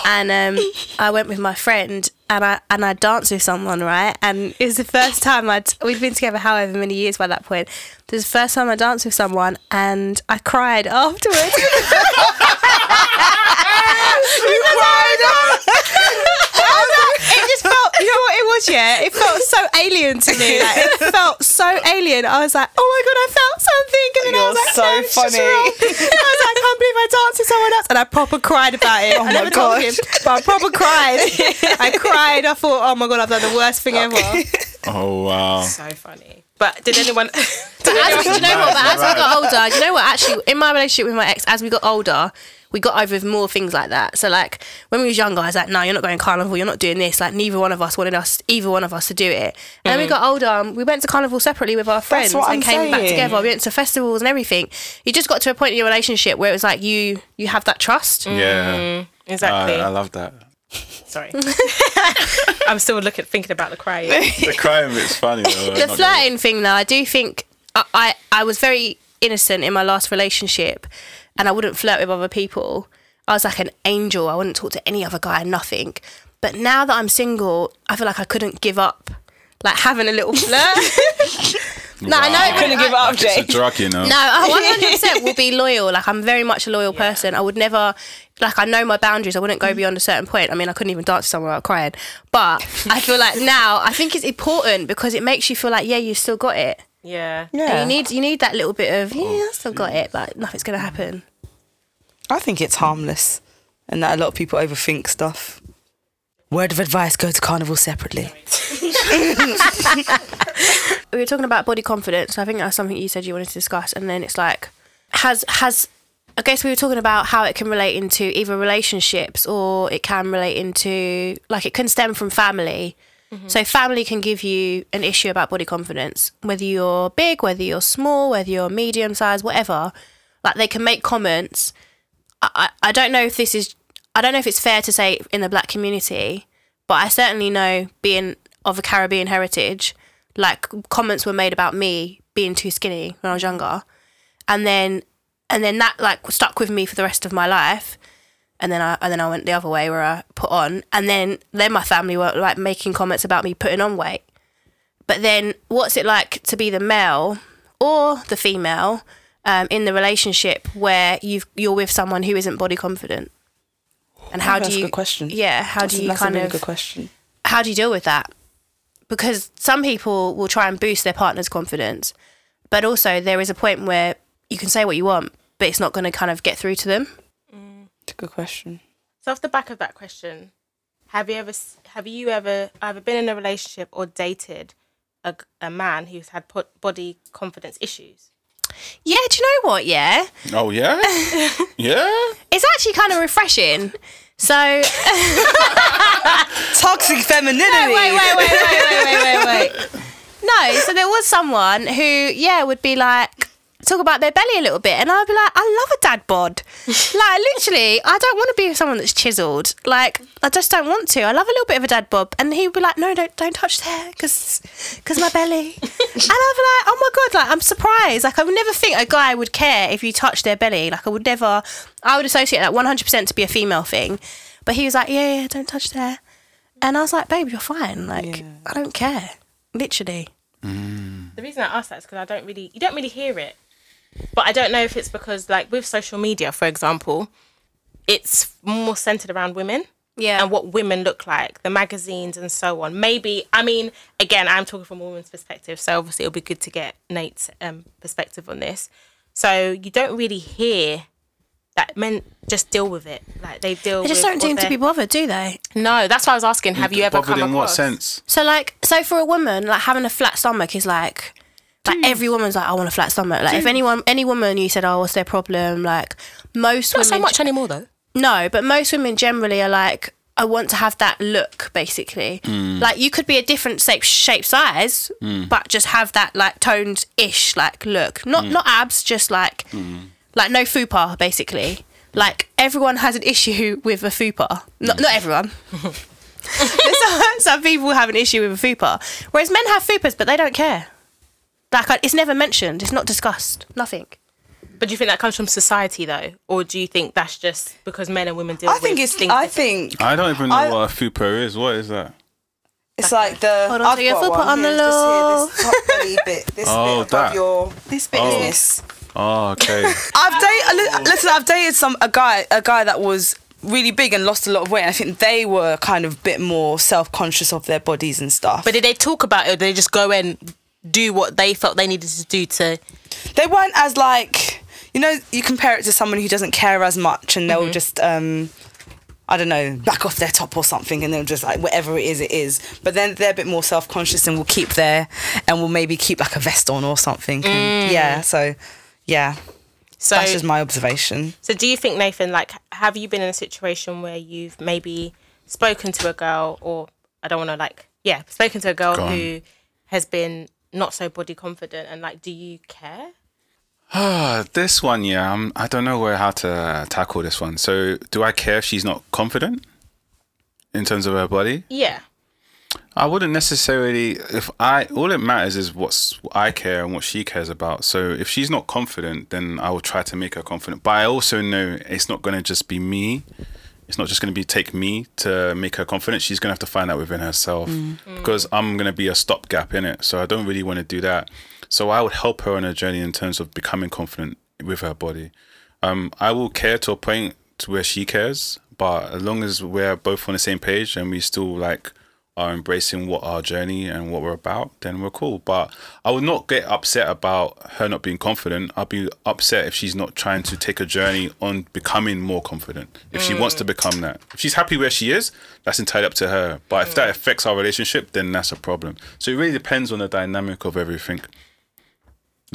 And um, I went with my friend and I and I danced with someone, right? And it was the first time I'd we'd been together however many years by that point. It was the first time I danced with someone and I cried afterwards. you cried. it felt you know what it was yeah it felt so alien to me like it felt so alien I was like oh my god I felt something and then I You're was like so no, it's just funny. wrong. I was like I can't believe I danced with someone else and I proper cried about it Oh I my never told gosh. him but I proper cried I cried I thought oh my god I've done the worst thing ever Oh wow. so funny but did anyone But as, do you know what? But as we got older, you know what? Actually, in my relationship with my ex, as we got older, we got over more things like that. So, like when we was younger, I was like, "No, you're not going carnival. You're not doing this." Like neither one of us wanted us, either one of us, to do it. And then we mm. got older, um, we went to carnival separately with our friends what and I'm came back together. We went to festivals and everything. You just got to a point in your relationship where it was like you you have that trust. Mm. Yeah. Mm, exactly I, I love that. Sorry. I'm still looking, thinking about the crying. The crying bit's funny though. the flirting thing though, I do think I, I I was very innocent in my last relationship, and I wouldn't flirt with other people. I was like an angel. I wouldn't talk to any other guy, nothing. But now that I'm single, I feel like I couldn't give up, like having a little flirt. no, I know. it Couldn't wouldn't- give up, It's a drug, you know. no, I 100% will be loyal. Like I'm very much a loyal person. I would never, like I know my boundaries. I wouldn't go mm. beyond a certain point. I mean, I couldn't even dance with someone without crying. But I feel like now, I think it's important because it makes you feel like, yeah, you still got it. Yeah. And Yeah. you need you need that little bit of yeah, oh. I still got it, but nothing's gonna happen. I think it's harmless, and that a lot of people overthink stuff. Word of advice: go to Carnival separately. We were talking about body confidence. I think that's something you said you wanted to discuss, and then it's like has has I guess we were talking about how it can relate into either relationships or it can relate into like it can stem from family. Mm-hmm. So family can give you an issue about body confidence, whether you're big, whether you're small, whether you're medium size, whatever. Like they can make comments. I, I I don't know if this is I don't know if it's fair to say in the black community, but I certainly know being of a Caribbean heritage, like comments were made about me being too skinny when I was younger, and then and then that like stuck with me for the rest of my life. And then I and then I went the other way where I put on, and then then my family were like making comments about me putting on weight. But then, what's it like to be the male or the female um, in the relationship where you've you're with someone who isn't body confident? And how that's do a you? good question. Yeah, how That's, do you that's kind a really of good question. how do you deal with that? because some people will try and boost their partner's confidence, but also there is a point where you can say what you want, but it's not going to kind of get through to them. It's a good question. So off the back of that question, have you ever have you ever either been in a relationship or dated a, g- a man who's had po- body confidence issues? Yeah, do you know what? Yeah, Oh yeah, yeah. it's actually kind of refreshing. So Toxic femininity. wait, wait, wait, wait, wait, wait, wait, wait. No, so there was someone who, yeah, would be like talk about their belly a little bit, and I'd be like, I love a dad bod. like literally, I don't want to be with someone that's chiseled. Like I just don't want to. I love a little bit of a dad bod, and he'd be like, No, don't don't touch there, because because my belly. and I'd be like, Oh my god, like I'm surprised. Like I would never think a guy would care if you touch their belly. Like I would never. I would associate that 100% to be a female thing. But he was like, Yeah, yeah, don't touch there. And I was like, babe, you're fine. Like, Yeah. I don't care. Literally. Mm. The reason I ask that is because I don't really, you don't really hear it. But I don't know if it's because, like, with social media, for example, it's more centered around women Yeah. and what women look like, the magazines and so on. Maybe, I mean, again, I'm talking from a woman's perspective, so obviously it'll be good to get Nate's um, perspective on this. So you don't really hear that men just deal with it, like they deal. they just don't seem to be bothered, do they? No, that's why I was asking. Have you ever Bothered come in what sense? So, like, so for a woman, like having a flat stomach is like, like every woman's like, I want a flat stomach. Like, if anyone, any woman, you said, oh, what's their problem? Like, most Not women, so much anymore, though. no, but most women generally are like, I want to have that look, basically. Mm. Like, you could be a different shape, shape, size, mm. but just have that like toned ish like look. Not mm. not abs, just like like no fupa, basically. Like everyone has an issue with a fupa. Not not everyone. some, some people have an issue with a fupa, whereas men have fupas, but they don't care. Like I- it's never mentioned. It's not discussed. Nothing. But do you think that comes from society, though, or do you think that's just because men and women deal I with think it's. things I different? think I don't even know I- what a fupa is. What is that? it's like the. Hold on, I've so your got foot one on the here, just here, low. This top belly bit. This Oh, bit above that. your. This bit Oh. is this. Oh, okay. I've dated. Listen, I've dated some a guy a guy that was really big and lost a lot of weight. I think they were kind of a bit more self conscious of their bodies and stuff. But did they talk about it, or did they just go and do what they felt they needed to do to? they weren't as like you know you compare it to someone who doesn't care as much and Mm-hmm. they'll just um I don't know, back off their top or something, and they'll just like whatever it is, it is. But then they're a bit more self conscious and will keep their and will maybe keep like a vest on or something. And yeah, so yeah, Mm. So, that's just my observation. so do you think Nathan? Like, have you been in a situation where you've maybe spoken to a girl, or I don't want to like, yeah, spoken to a girl Go on. who has been not so body confident, and like, do you care? Ah, this one, yeah, I'm, I don't know where how to tackle this one. So, do I care if she's not confident in terms of her body? Yeah. I wouldn't necessarily. If I all it matters is what's what I care and what she cares about. So if she's not confident, then I will try to make her confident. But I also know it's not going to just be me. It's not just going to be take me to make her confident. She's going to have to find out within herself because I'm going to be a stopgap in it. So I don't really want to do that. So I would help her on her journey in terms of becoming confident with her body. Um, I will care to a point to where she cares, but as long as we're both on the same page and we still like are embracing what our journey and what we're about, then we're cool. But I would not get upset about her not being confident. I'd be upset if she's not trying to take a journey on becoming more confident. If she wants to mm. become that, if she's happy where she is, that's entirely up to her. But if that mm. affects our relationship, then that's a problem. So it really depends on the dynamic of everything.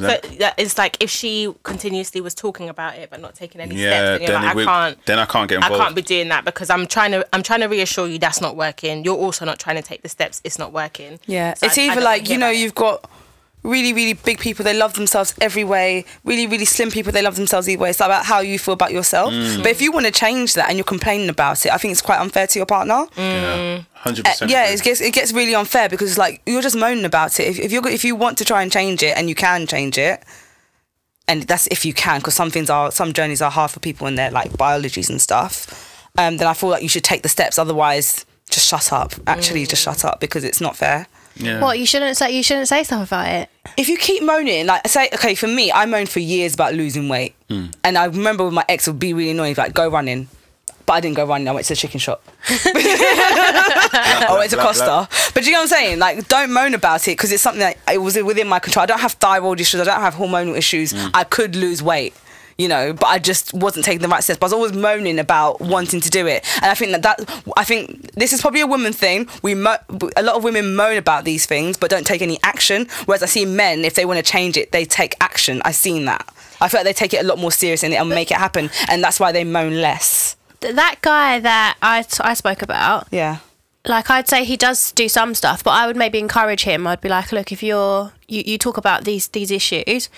So that is like if she continuously was talking about it but not taking any Yeah, steps, and you're then like, I can't. then I can't get involved. I can't be doing that because I'm trying to. I'm trying to reassure you that's not working. You're also not trying to take the steps. It's not working. Yeah, So it's I- I either don't like you know it. you've got really really big people they love themselves every way. Really really slim people they love themselves either way. It's about how you feel about yourself. Mm. But if you want to change that and you're complaining about it, I think it's quite unfair to your partner. Mm. Hundred Uh, percent. yeah, it gets it gets really unfair because it's like you're just moaning about it. If, if you're if you want to try and change it and you can change it, and that's if you can, because some things are some journeys are hard for people in their like biologies and stuff. Um, then I feel like you should take the steps. Otherwise, just shut up. Actually, just shut up because it's not fair. Yeah. What you shouldn't say? You shouldn't say stuff about it. If you keep moaning, like say, okay, for me, I moaned for years about losing weight, hmm. and I remember with my ex, would be really annoying. Like, go running, but I didn't go running. I went to the chicken shop. I went to Black, Costa. But do you know what I'm saying? Like, don't moan about it because it's something that it was within my control. I don't have thyroid issues. I don't have hormonal issues. Hmm. I could lose weight. You know, but I just wasn't taking the right steps. But I was always moaning about wanting to do it, and I think that that I think this is probably a woman thing. We mo- a lot of women moan about these things, but don't take any action. Whereas I see men, if they want to change it, they take action. I've seen that. I feel like they take it a lot more serious and, make it happen, and that's why they moan less. That guy that I, I spoke about, Yeah. like I'd say he does do some stuff, but I would maybe encourage him. I'd be like, look, if you're you, you talk about these these issues,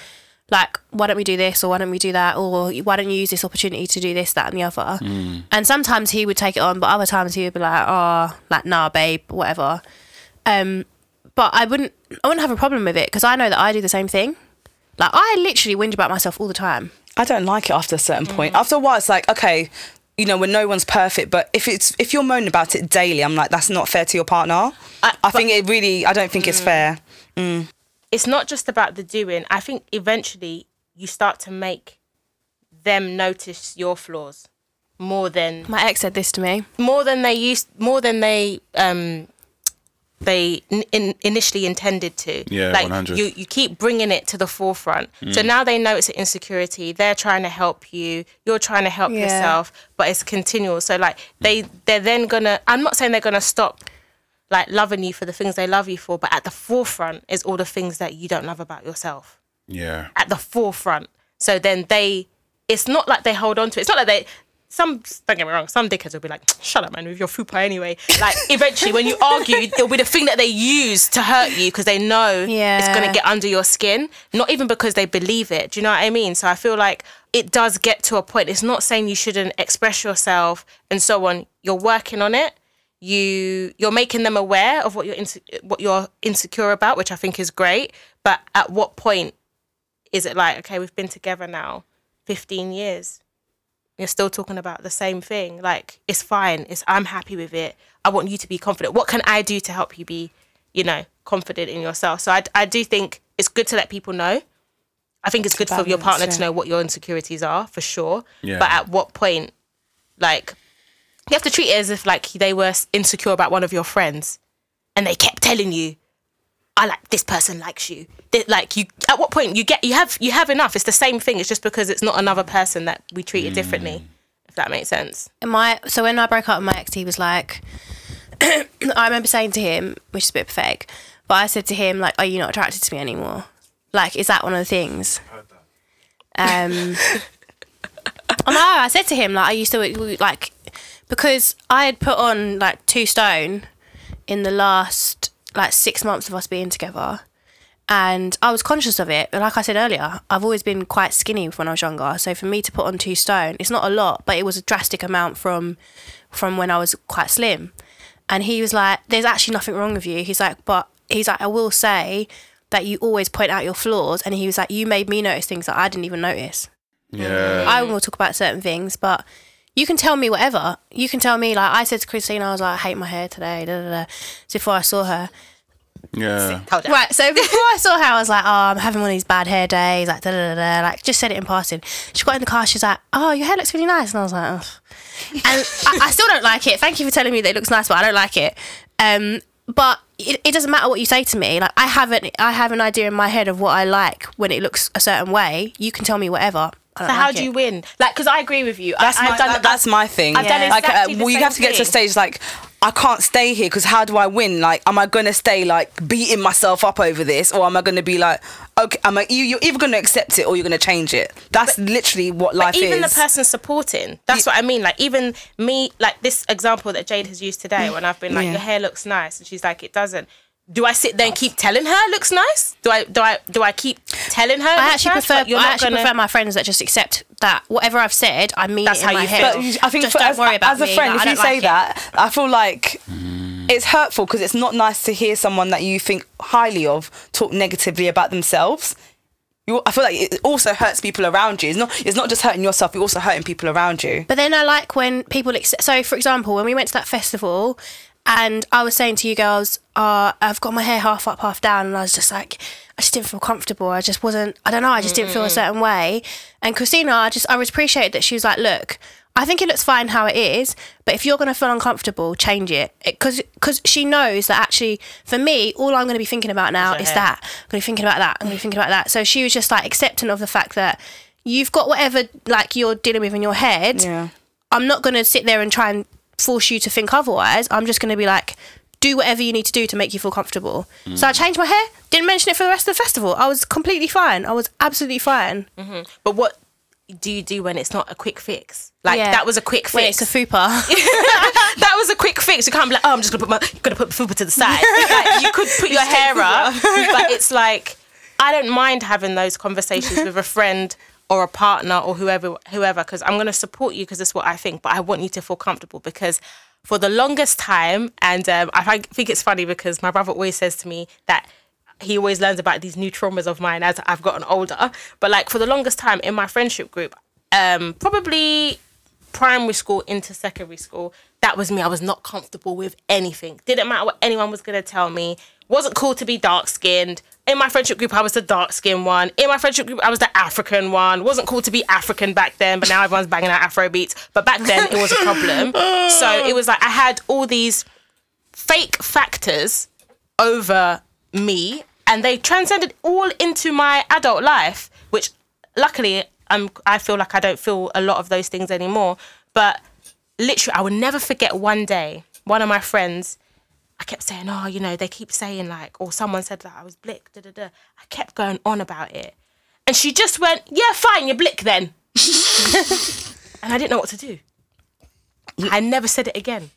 like why don't we do this or why don't we do that or why don't you use this opportunity to do this, that, and the other. Mm. And sometimes he would take it on, but other times he would be like, oh, like nah, babe, whatever. Um, but I wouldn't I wouldn't have a problem with it because I know that I do the same thing. Like I literally whinge about myself all the time. I don't like it after a certain mm. point. After a while, it's like okay, you know, when no one's perfect. But if it's if you're moaning about it daily, I'm like, that's not fair to your partner. I, but- think it really, I don't think it's mm. fair. It's not just about the doing. I think eventually you start to make them notice your flaws more than My ex said this to me. more than they used more than they um they in, in, initially intended to Yeah, like 100. you you keep bringing it to the forefront so now they know it's an insecurity they're trying to help you you're trying to help Yeah. yourself but it's continual so like they they're then gonna i'm not saying they're gonna stop like loving you for the things they love you for but at the forefront is all the things that you don't love about yourself Yeah. at the forefront. So then they, it's not like they hold on to it. It's not like they, some, don't get me wrong, some dickheads will be like, shut up, man, with your fupa anyway. Like, eventually, when you argue, it'll be the thing that they use to hurt you because they know it's going to get under your skin, not even because they believe it. Do you know what I mean? So I feel like it does get to a point. It's not saying you shouldn't express yourself and so on. You're working on it. You you're making them aware of what you're inse- what you're insecure about, which I think is great. But at what point is it like okay we've been together now 15 years. You're still talking about the same thing. Like it's fine. It's i'm happy with it. I want you to be confident. What can i do to help you be you know confident in yourself? So i, I do think it's good to let people know. I think it's good for your partner yeah. to know what your insecurities are for sure. Yeah. but at what point like you have to treat it as if like they were insecure about one of your friends and they kept telling you I like this person likes you. Th- Like you, at what point you get you have you have enough. It's the same thing. It's just because it's not another person that we treat it differently. If that makes sense. my so when I broke up with my ex, he was like, I remember saying to him, which is a bit pathetic, but I said to him like, "Are you not attracted to me anymore? Like, is that one of the things?" Um, I know. I said to him like, "Are you still like?" Because I had put on like two stone in the last like six months of us being together. And I was conscious of it. Like I said earlier, I've always been quite skinny when I was younger. So for me to put on two stone, it's not a lot, but it was a drastic amount from from when I was quite slim. And he was like, "There's actually nothing wrong with you." He's like, "But he's like, I will say that you always point out your flaws." And he was like, "You made me notice things that I didn't even notice." Yeah. I will talk about certain things, but you can tell me whatever. You can tell me like I said to Christina, I was like, I hate my hair today. Da, da, da. So before I saw her, Yeah. right. So before I saw her, I was like, oh, I'm having one of these bad hair days. Like da da da. da. Like just said it in passing. She got in the car. She's like, oh, your hair looks really nice, and I was like, oh. and I, I still don't like it. Thank you for telling me that it looks nice, but I don't like it. Um, but it, it doesn't matter what you say to me. Like I have an I have an idea in my head of what I like when it looks a certain way. You can tell me whatever. So how like do it. you win? Like, because I agree with you. That's I, my, I've done that- that's my thing. I've done like, uh, exactly well, you have to get to a stage like I can't stay here because how do I win? Like, am I gonna stay like beating myself up over this, or am I gonna be like, okay, am I? You, you're either gonna accept it or you're gonna change it. That's literally what life even is. Even the person supporting. That's what I mean. Like even me, like this example that Jade has used today, when I've been like, Yeah. your hair looks nice, and she's like, it doesn't. Do I sit there and keep telling her it looks nice? Do I do I do I keep telling her? I actually nice? prefer. But you're I actually gonna- prefer my friends that just accept that whatever I've said, I mean That's it in how my you head. feel. But I think just for, don't as, worry about as a me. friend, Like, if you don't say like it. that, I feel like it's hurtful because it's not nice to hear someone that you think highly of talk negatively about themselves. You, I feel like it also hurts people around you. It's not. It's not just hurting yourself. You're also hurting people around you. But then I like when people accept. So, for example, when we went to that festival, and I was saying to you girls, uh, I've got my hair half up, half down, and I was just like, I just didn't feel comfortable. I just wasn't. I don't know. I just didn't feel a certain way. And Christina, I just I was appreciated that she was like, look. I think it looks fine how it is, but if you're going to feel uncomfortable, change it. Because because she knows that actually, for me, all I'm going to be thinking about now is hair. that. I'm going to be thinking about that. I'm going to be thinking about that. So she was just like accepting of the fact that you've got whatever like you're dealing with in your head. Yeah. I'm not going to sit there and try and force you to think otherwise. I'm just going to be like, do whatever you need to do to make you feel comfortable. So I changed my hair. Didn't mention it for the rest of the festival. I was completely fine. I was absolutely fine. Mm-hmm. But what do you do when it's not a quick fix? Like Yeah. that was a quick fix. it's a fupa. that was a quick fix. You can't be like, oh, I'm just gonna put my gonna put fupa to the side. like, you could put your hair up, but it's like I don't mind having those conversations with a friend or a partner or whoever whoever because I'm gonna support you because it's what I think. But I want you to feel comfortable because for the longest time, and um, I think it's funny because my brother always says to me that he always learns about these new traumas of mine as I've gotten older. But like for the longest time in my friendship group, um, probably primary school into secondary school, that was me. I was not comfortable with anything. Didn't matter what anyone was gonna tell me. Wasn't cool to be dark skinned. In my friendship group, I was the dark skinned one. In my friendship group, I was the African one. Wasn't cool to be African back then, but now everyone's banging out Afro beats. But back then, it was a problem. so it was like I had all these fake factors over me and they transcended all into my adult life which luckily I'm, i feel like i don't feel a lot of those things anymore but literally i will never forget one day one of my friends i kept saying oh you know they keep saying like or someone said that i was blick da, da, da. i kept going on about it and she just went yeah fine you're blick then and i didn't know what to do i never said it again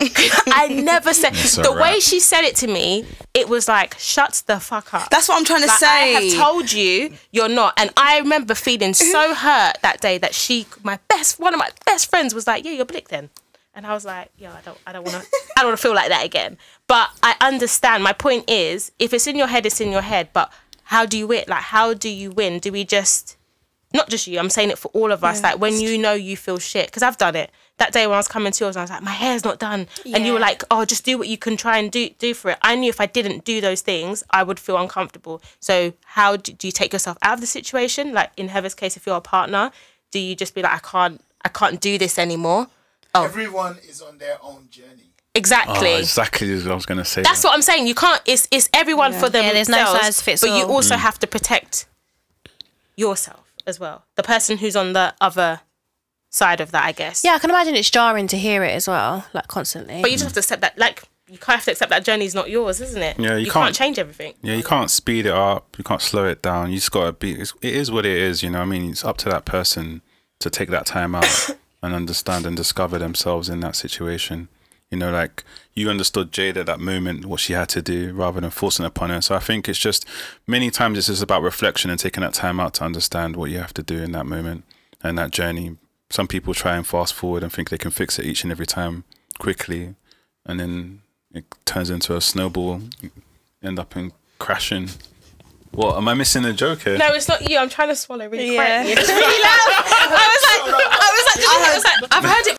I never said a the way she said it to me. It was like, "Shut the fuck up." That's what I'm trying to Like, say. I have told you you're not, and I remember feeling so hurt that day that she, my best, one of my best friends, was like, "Yeah, you're blick then," and I was like, "Yeah, I don't, I don't want to, I don't want to feel like that again." But I understand. My point is, if it's in your head, it's in your head. But how do you win? Like, how do you win? Do we just not just you, I'm saying it for all of us. like when you know you feel shit, because I've done it. That day when I was coming to yours, I was like, my hair's not done, and you were like, oh, just do what you can try and do do for it. I knew if I didn't do those things, I would feel uncomfortable. So how do, do you take yourself out of the situation? Like in Heather's case, if you're a partner, do you just be like, I can't, I can't do this anymore? Oh. Everyone is on their own journey. Exactly. Oh, exactly as I was going to say. That's that. what I'm saying. You can't. It's it's everyone for them. Yeah, there's no size fits But you all. also mm. have to protect yourself as well. The person who's on the other side of that, I guess. Yeah, I can imagine it's jarring to hear it as well, like constantly. But you just have to accept that. Like you kind of have to accept that journey's not yours, isn't it? Yeah, you can't, can't- change everything. Yeah, you can't speed it up. You can't slow it down. You just got to be. It's, it is what it is. You know, what I mean, it's up to that person to take that time out and understand and discover themselves in that situation. You know, like you understood Jade at that moment, what she had to do, rather than forcing upon her. So I think it's just many times it's just about reflection and taking that time out to understand what you have to do in that moment and that journey. Some people try and fast forward and think they can fix it each and every time quickly, and then it turns into a snowball, end up in crashing. What am I missing a joke here? No, it's not you. I'm trying to swallow really Yeah. quietly. It's really loud. I was like, I was like, did you hear- I was like, I've heard it.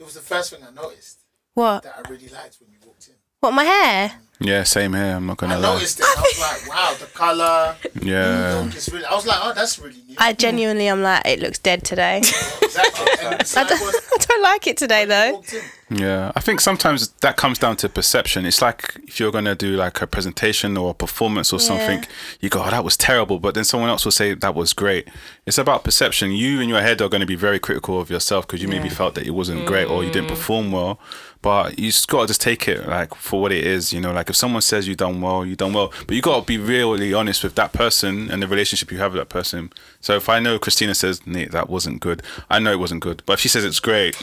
It was the first thing I noticed what? that I really liked when you walked in. What, my hair? Mm. Yeah, same here. I'm not gonna I lie. noticed it. I was like, wow, the color. Yeah, It's really, I was like, oh, that's really new. I genuinely am like, it looks dead today. exactly. I, don't, I don't like it today though. yeah. I think sometimes that comes down to perception. It's like if you're gonna do like a presentation or a performance or something, you go, "Oh, that was terrible," but then someone else will say that was great. It's about perception. You in your head are going to be very critical of yourself because you maybe felt that it wasn't great or you didn't mm. perform well. But you just gotta just take it like for what it is. You know, like if someone says you done well, you done well. But you gotta be really honest with that person and the relationship you have with that person. So if I know Christina says, Nate, that wasn't good, I know it wasn't good. But if she says it's great,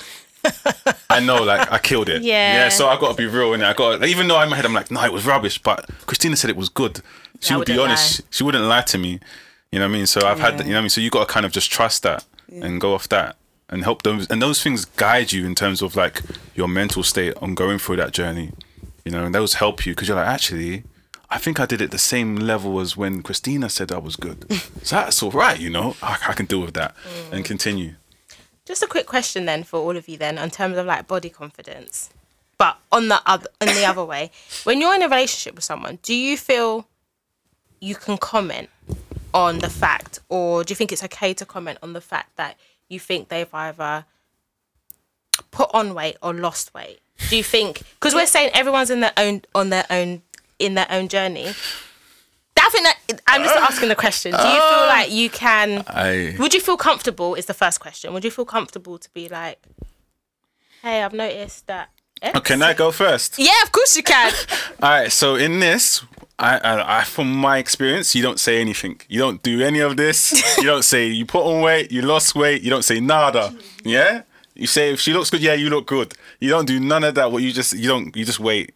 I know like I killed it. Yeah. Yeah. So I got to be real in it. I got, to, even though in my head I'm like, no, it was rubbish. But Christina said it was good. She I would be honest. lie. She wouldn't lie to me. You know what I mean? So I've had, you know what I mean. So you got to kind of just trust that and go off that and help those and those things guide you in terms of like your mental state on going through that journey. You know, and those help you because you're like, actually, I think I did it the same level as when Christina said I was good. so that's all right. You know, I, I can deal with that and mm. continue. Just a quick question then for all of you then, in terms of like body confidence, but on the other in the other way, when you're in a relationship with someone, do you feel you can comment on the fact, or do you think it's okay to comment on the fact that you think they've either put on weight or lost weight? Do you think because we're saying everyone's in their own on their own in their own journey? I think that I'm just uh, asking the question. Do you feel uh, like you can? I Would you feel comfortable? Is the first question. Would you feel comfortable to be like, "Hey, I've noticed that." Can I go first? Yeah, of course you can. All right. So in this, I, I, I, from my experience, you don't say anything. You don't do any of this. You don't say you put on weight, you lost weight. You don't say nada. Yeah. You say if she looks good, yeah, you look good. You don't do none of that. What you just you don't you just wait.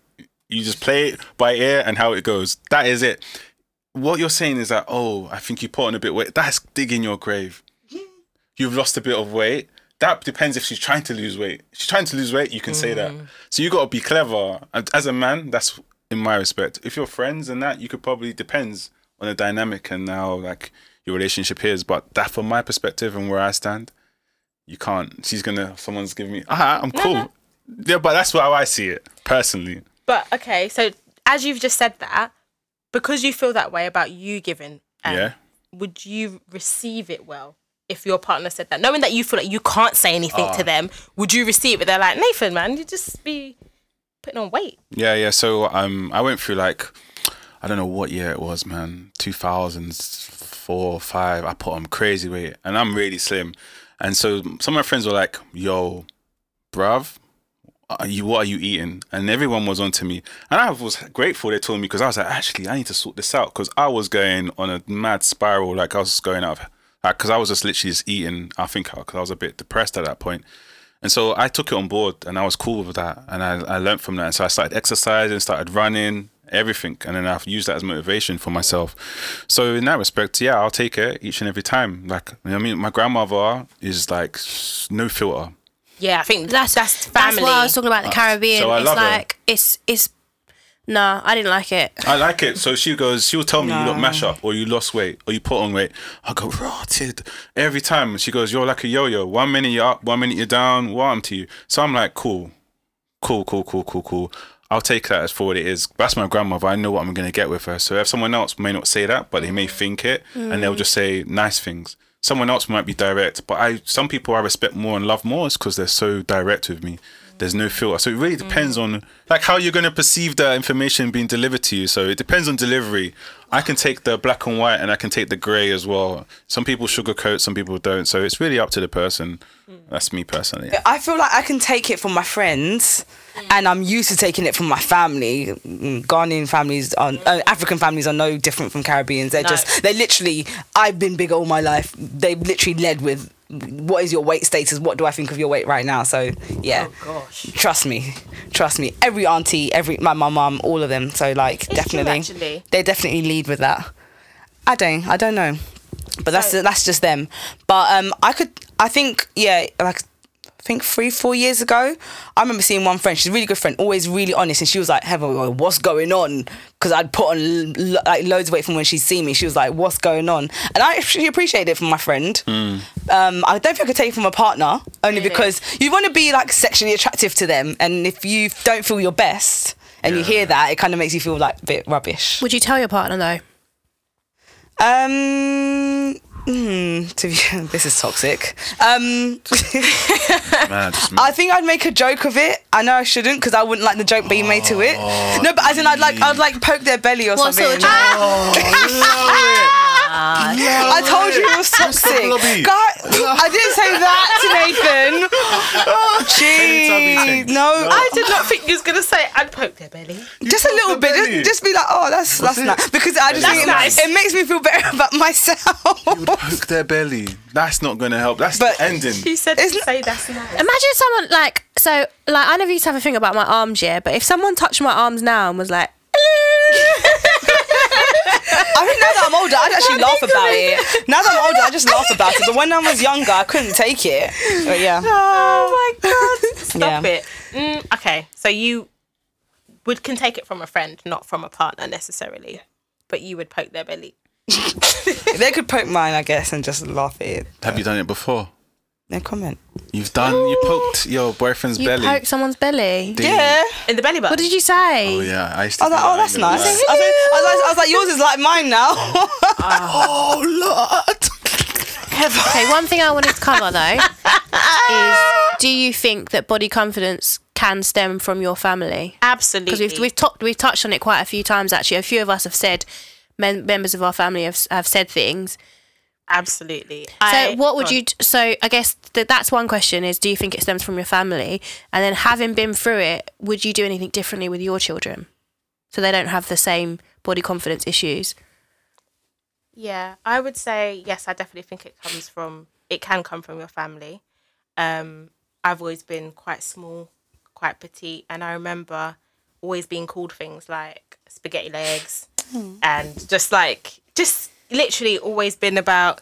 You just play it by ear and how it goes. That is it. What you're saying is that oh, I think you put on a bit of weight. That's digging your grave. You've lost a bit of weight. That depends if she's trying to lose weight. If she's trying to lose weight, you can say that. Mm. So you got to be clever. And as a man, that's in my respect. If you're friends and that, you could probably depends on the dynamic and how like your relationship is. But that, from my perspective and where I stand, you can't. She's gonna. Someone's giving me. Ah, I'm cool. Yeah, but that's how I see it personally. But okay, so as you've just said that, because you feel that way about you giving, um, Yeah. would you receive it well if your partner said that, knowing that you feel like you can't say anything Ah. to them? Would you receive it? They're like Nathan, man, you just be putting on weight. Yeah, yeah. So um, I went through like, I don't know what year it was, man. Two thousand four, five. I put on crazy weight, and I'm really slim. And so some of my friends were like, "Yo, bruv, are you what are you eating?" And everyone was onto me, and I was grateful they told me because I was like, actually, I need to sort this out because I was going on a mad spiral. Like I was going out, because I was just literally just eating. I think because I was a bit depressed at that point. And so I took it on board and I was cool with that. And I, I learned from that. And so I started exercising, started running, everything. And then I've used that as motivation for myself. So in that respect, yeah, I'll take it each and every time. Like, you know I mean, my grandmother is like no filter. Yeah, I think That's that's family. That's why I was talking about the uh, Caribbean. so I it's love her. like it's it's. Nah, I didn't like it. I like it. So she goes, she'll tell me you look mash up or you lost weight or you put on weight. I go, rotted. Every time she goes, you're like a yo-yo. One minute you're up, one minute you're down. What to you? So I'm like, cool, cool, cool, cool, cool, cool. I'll take that as for what it is. That's my grandmother. I know what I'm going to get with her. So if someone else may not say that, but they may think it and they'll just say nice things. Someone else might be direct, but I some people I respect more and love more is because they're so direct with me. There's no filter. So it really depends on like how you're going to perceive the information being delivered to you. So it depends on delivery. I can take the black and white and I can take the grey as well. Some people sugarcoat, some people don't. So it's really up to the person. That's me personally. I feel like I can take it from my friends, and I'm used to taking it from my family. Mm, Ghanaian families, are, uh, African families are no different from Caribbeans. They're No. just, they literally. I've been big all my life. They've literally led with, "What is your weight status? What do I think of your weight right now?" So yeah, gosh. trust me, trust me. Every auntie, every my my mum, all of them. So like true, definitely, actually. they definitely lead with that. I don't, I don't know, but that's that's just them. But um, I could, I think, yeah, like. I think three, four years ago, I remember seeing one friend. She's a really good friend, always really honest, and she was like, "Heather, what's going on?" Because I'd put on lo- like loads of weight from when she'd seen me. She was like, "What's going on?" And I actually appreciated it from my friend. Um, I don't think I could take it from a partner, only Really? because you want to be like sexually attractive to them, and if you don't feel your best and you hear that, it kind of makes you feel like a bit rubbish. Would you tell your partner though? Um. Hmm, to be, this is toxic. Um, Man, I think I'd make a joke of it. I know I shouldn't because I wouldn't like the joke being made to it. No, but as in I'd like I'd like poke their belly or What something. sort of joke? I told you it was toxic. God, I didn't say that to Nathan. Gee, thing. no, I did not think you was gonna say I'd poke their belly. just a little bit. Just, just be like, oh, that's that's it? nice because I just That's think it, nice. it makes me feel better about myself. poke their belly. That's not going to help. That's But- the ending. He said Isn't- to say that's nice. Imagine someone like so like I never used to have a thing about my arms, yeah. But if someone touched my arms now and was like, I think now that I'm older, I'd actually laugh about it. Now that I'm older, I just laugh about it. But when I was younger, I couldn't take it. But yeah. Oh my god! Stop Yeah. it. Mm, okay, so you would can take it from a friend, not from a partner necessarily, but you would poke their belly. They could poke mine, I guess, and just laugh at it. Have you done it before? No comment. You've done. You poked your boyfriend's You belly. poke someo's belly. Did- Yeah. In the belly button. What did you say? Oh yeah, I used to. I was like, oh, that's ain't gonna nice. I was, like, I, was like, I was like, yours is like mine now. Ah. Oh lord. Okay, one thing I wanted to cover though is do you think that body confidence can stem from your family? Absolutely. Because we've we've, talked we've touched on it quite a few times actually. A few of us have said men, members of our family have have said things. Absolutely. So I- what would you? So I guess that that's one question: is do you think it stems from your family? And then having been through it, would you do anything differently with your children, so they don't have the same body confidence issues? Yeah, I would say yes. I definitely think it comes from. It can come from your family. Um, I've always been quite small, quite petite, and I remember always being called things like spaghetti legs, and just like just literally always been about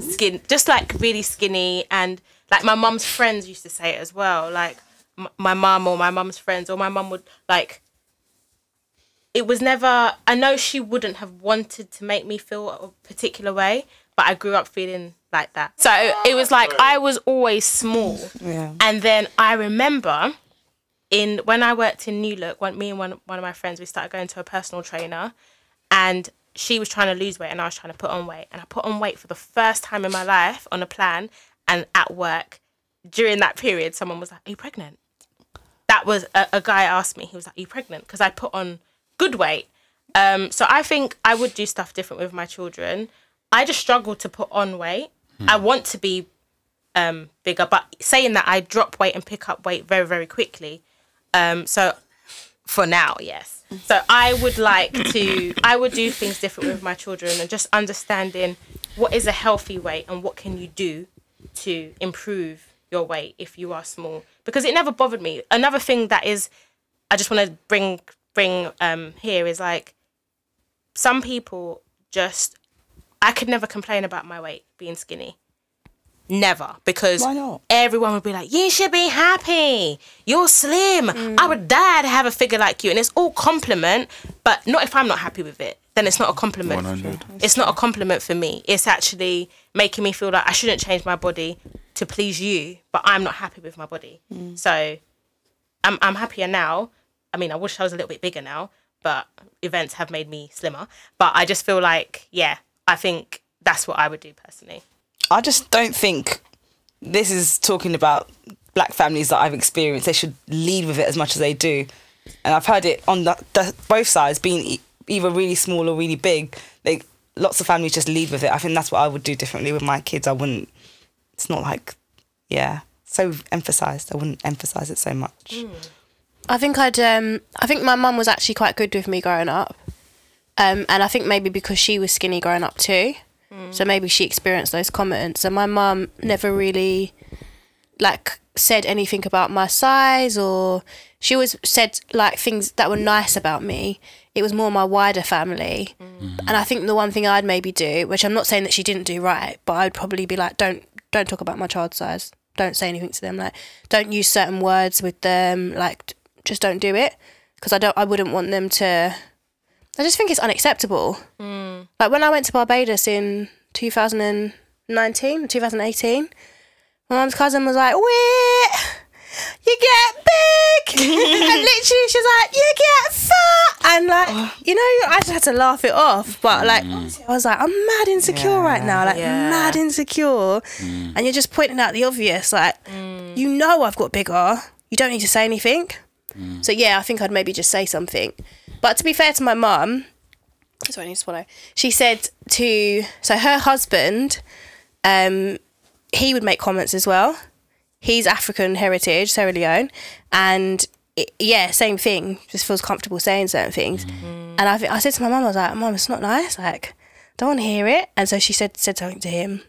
skin, just like really skinny, and like my mum's friends used to say it as well. Like m- my mum or my mum's friends or my mum would like it was never i know she wouldn't have wanted to make me feel a particular way but i grew up feeling like that so it was like i was always small yeah. and then i remember in when i worked in new look when me and one, one of my friends we started going to a personal trainer and she was trying to lose weight and i was trying to put on weight. And i put on weight for the first time in my life on a plan and at work. During that period someone was like are you pregnant? That was a, a guy asked me he was like are you pregnant? Because i put on good weight. Um so i think i would do stuff different with my children. I just struggle to put on weight. I want to be um bigger but saying that i drop weight and pick up weight very very quickly um so for now yes. So i would like to i would do things different with my children and just understanding what is a healthy weight and what can you do to improve your weight if you are small. Because it never bothered me. Another thing that is i just want to bring bring um here is like some people just i could never complain about my weight being skinny never because Why not? everyone would be like you should be happy. You're slim. I would die to have a figure like you. And it's all compliment but not if i'm not happy with it then it's not a compliment. 100. it's not a compliment for me. It's actually making me feel like i shouldn't change my body to please you but i'm not happy with my body. Mm. So I'm, I'm happier now. I mean i wish i was a little bit bigger now but events have made me slimmer. But i just feel like yeah i think that's what i would do personally I just don't think this is talking about black families that I've experienced. They should lead with it as much as they do, and I've heard it on the, the both sides, being either really small or really big. They lots of families just lead with it. I think that's what I would do differently with my kids. I wouldn't. It's not like, yeah, so emphasized. I wouldn't emphasize it so much. I think I'd. Um, I think my mum was actually quite good with me growing up, um, and I think maybe because she was skinny growing up too, so maybe she experienced those comments. And my mum never really, like, said anything about my size, or she always said like things that were nice about me. It was more my wider family, mm-hmm. and I think the one thing I'd maybe do, which I'm not saying that she didn't do right, but I'd probably be like, don't don't talk about my child size. Don't say anything to them. Like, don't use certain words with them. Like, just don't do it because I don't. I wouldn't want them to. I just think it's unacceptable. Like when I went to Barbados in 2019, 2018, my mum's cousin was like, "Wait, you get big," and literally she's like, "You get fat," and like, oh. you know, I just had to laugh it off. But like, mm. honestly, I was like, "I'm mad insecure right now, like Yeah. mad insecure," mm. and you're just pointing out the obvious. Like, mm. you know, I've got bigger. You don't need to say anything. So yeah, I think I'd maybe just say something. But to be fair to my mum, sorry, I need to swallow. She said to so her husband, um, he would make comments as well. He's African heritage, Sierra Leone, and it, yeah, same thing. Just feels comfortable saying certain things. And I, I said to my mum, I was like, "Mum, it's not nice. Like, don't want to hear it." And so she said said something to him,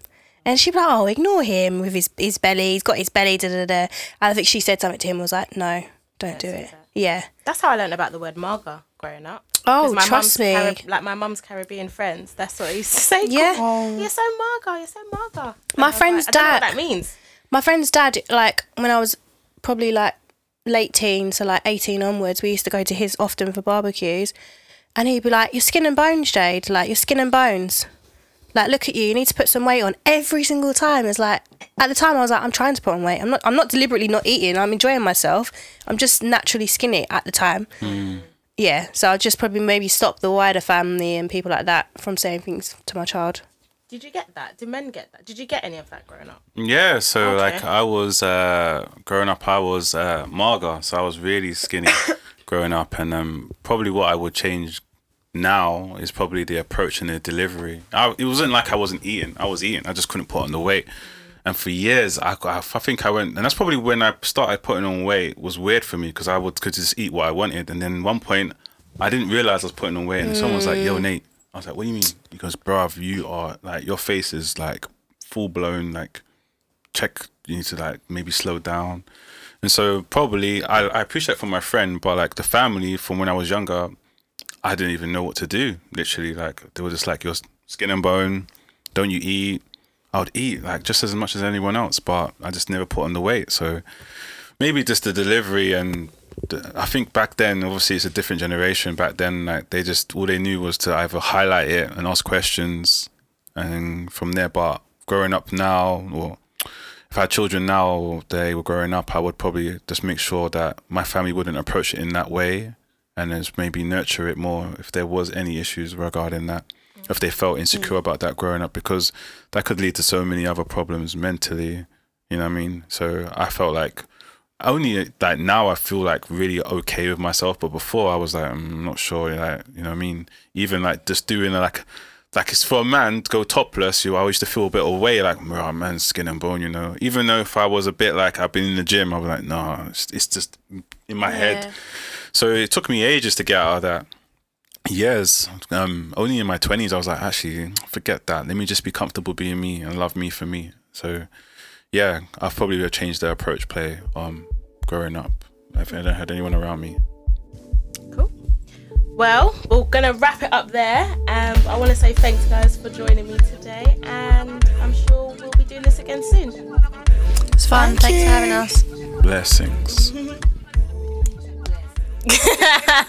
and she'd be like, "Oh, ignore him with his his belly. He's got his belly." Da da da. And I think she said something to him. Was like, "No, don't do it." that. Yeah. That's how I learned about the word marga growing up. Oh, 'Cause my trust mum's me. Carib- like my mum's Caribbean friends, that's what I used to say. Yeah. "Cool. Oh. You're so marga. You're so marga. My friend's like, I don't know what dad- that means. My friend's dad, like when I was probably like late teens, so like 18 onwards, we used to go to his often for barbecues. And he'd be like, Your skin and bones, Jade. Like, your skin and bones. Like, look at you. You need to put some weight on every single time. It's like at the time I was like, I'm trying to put on weight. I'm not. I'm not deliberately not eating. I'm enjoying myself. I'm just naturally skinny at the time. Hmm. Yeah. So I'll just probably maybe stop the wider family and people like that from saying things to my child. Did you get that? Did men get that? Did you get any of that growing up? Yeah, so Okay. like I was uh, growing up, I was uh, mager, so I was really skinny growing up, and um, probably what I would change now is probably the approach and the delivery. I, it wasn't like I wasn't eating; I was eating. I just couldn't put on the weight, and for years, I, I, think I went, and that's probably when I started putting on weight. Was weird for me because I would could just eat what I wanted, and then one point, I didn't realize I was putting on weight, and someone was like, "Yo, mm. Nate." I was like, "What do you mean?" He goes, "Bruv, you are like your face is like full blown like check you need to like maybe slow down and so probably I, I appreciate from my friend but like the family from when i was younger i didn't even know what to do literally like they were just like your skin and bone don't you eat i would eat like just as much as anyone else but i just never put on the weight so maybe just the delivery and I think back then, obviously, it's a different generation. Back then, like they just all they knew was to either highlight it and ask questions, and from there. But growing up now, or if I had children now, or they were growing up, I would probably just make sure that my family wouldn't approach it in that way, and just maybe nurture it more if there was any issues regarding that. If they felt insecure about that growing up, because that could lead to so many other problems mentally. You know what I mean? So I felt like only like now I feel like really okay with myself, but before I was like mm, I'm not sure. Like you know what I mean? Even like just doing like like it's for a man to go topless. You I used to feel a bit away like oh, man skin and bone. You know, even though if I was a bit like I've been in the gym, I was like no, it's, it's just in my head. So it took me ages to get out of that. Years, um, only in my twenties, I was like, actually, forget that. Let me just be comfortable being me and love me for me. So, yeah, I've probably changed the approach play um growing up. If I don't had anyone around me. Cool. Well, we're gonna wrap it up there. Um, I want to say thanks, guys, for joining me today, and I'm sure we'll be doing this again soon. It's fun. Thanks for having us. Blessings.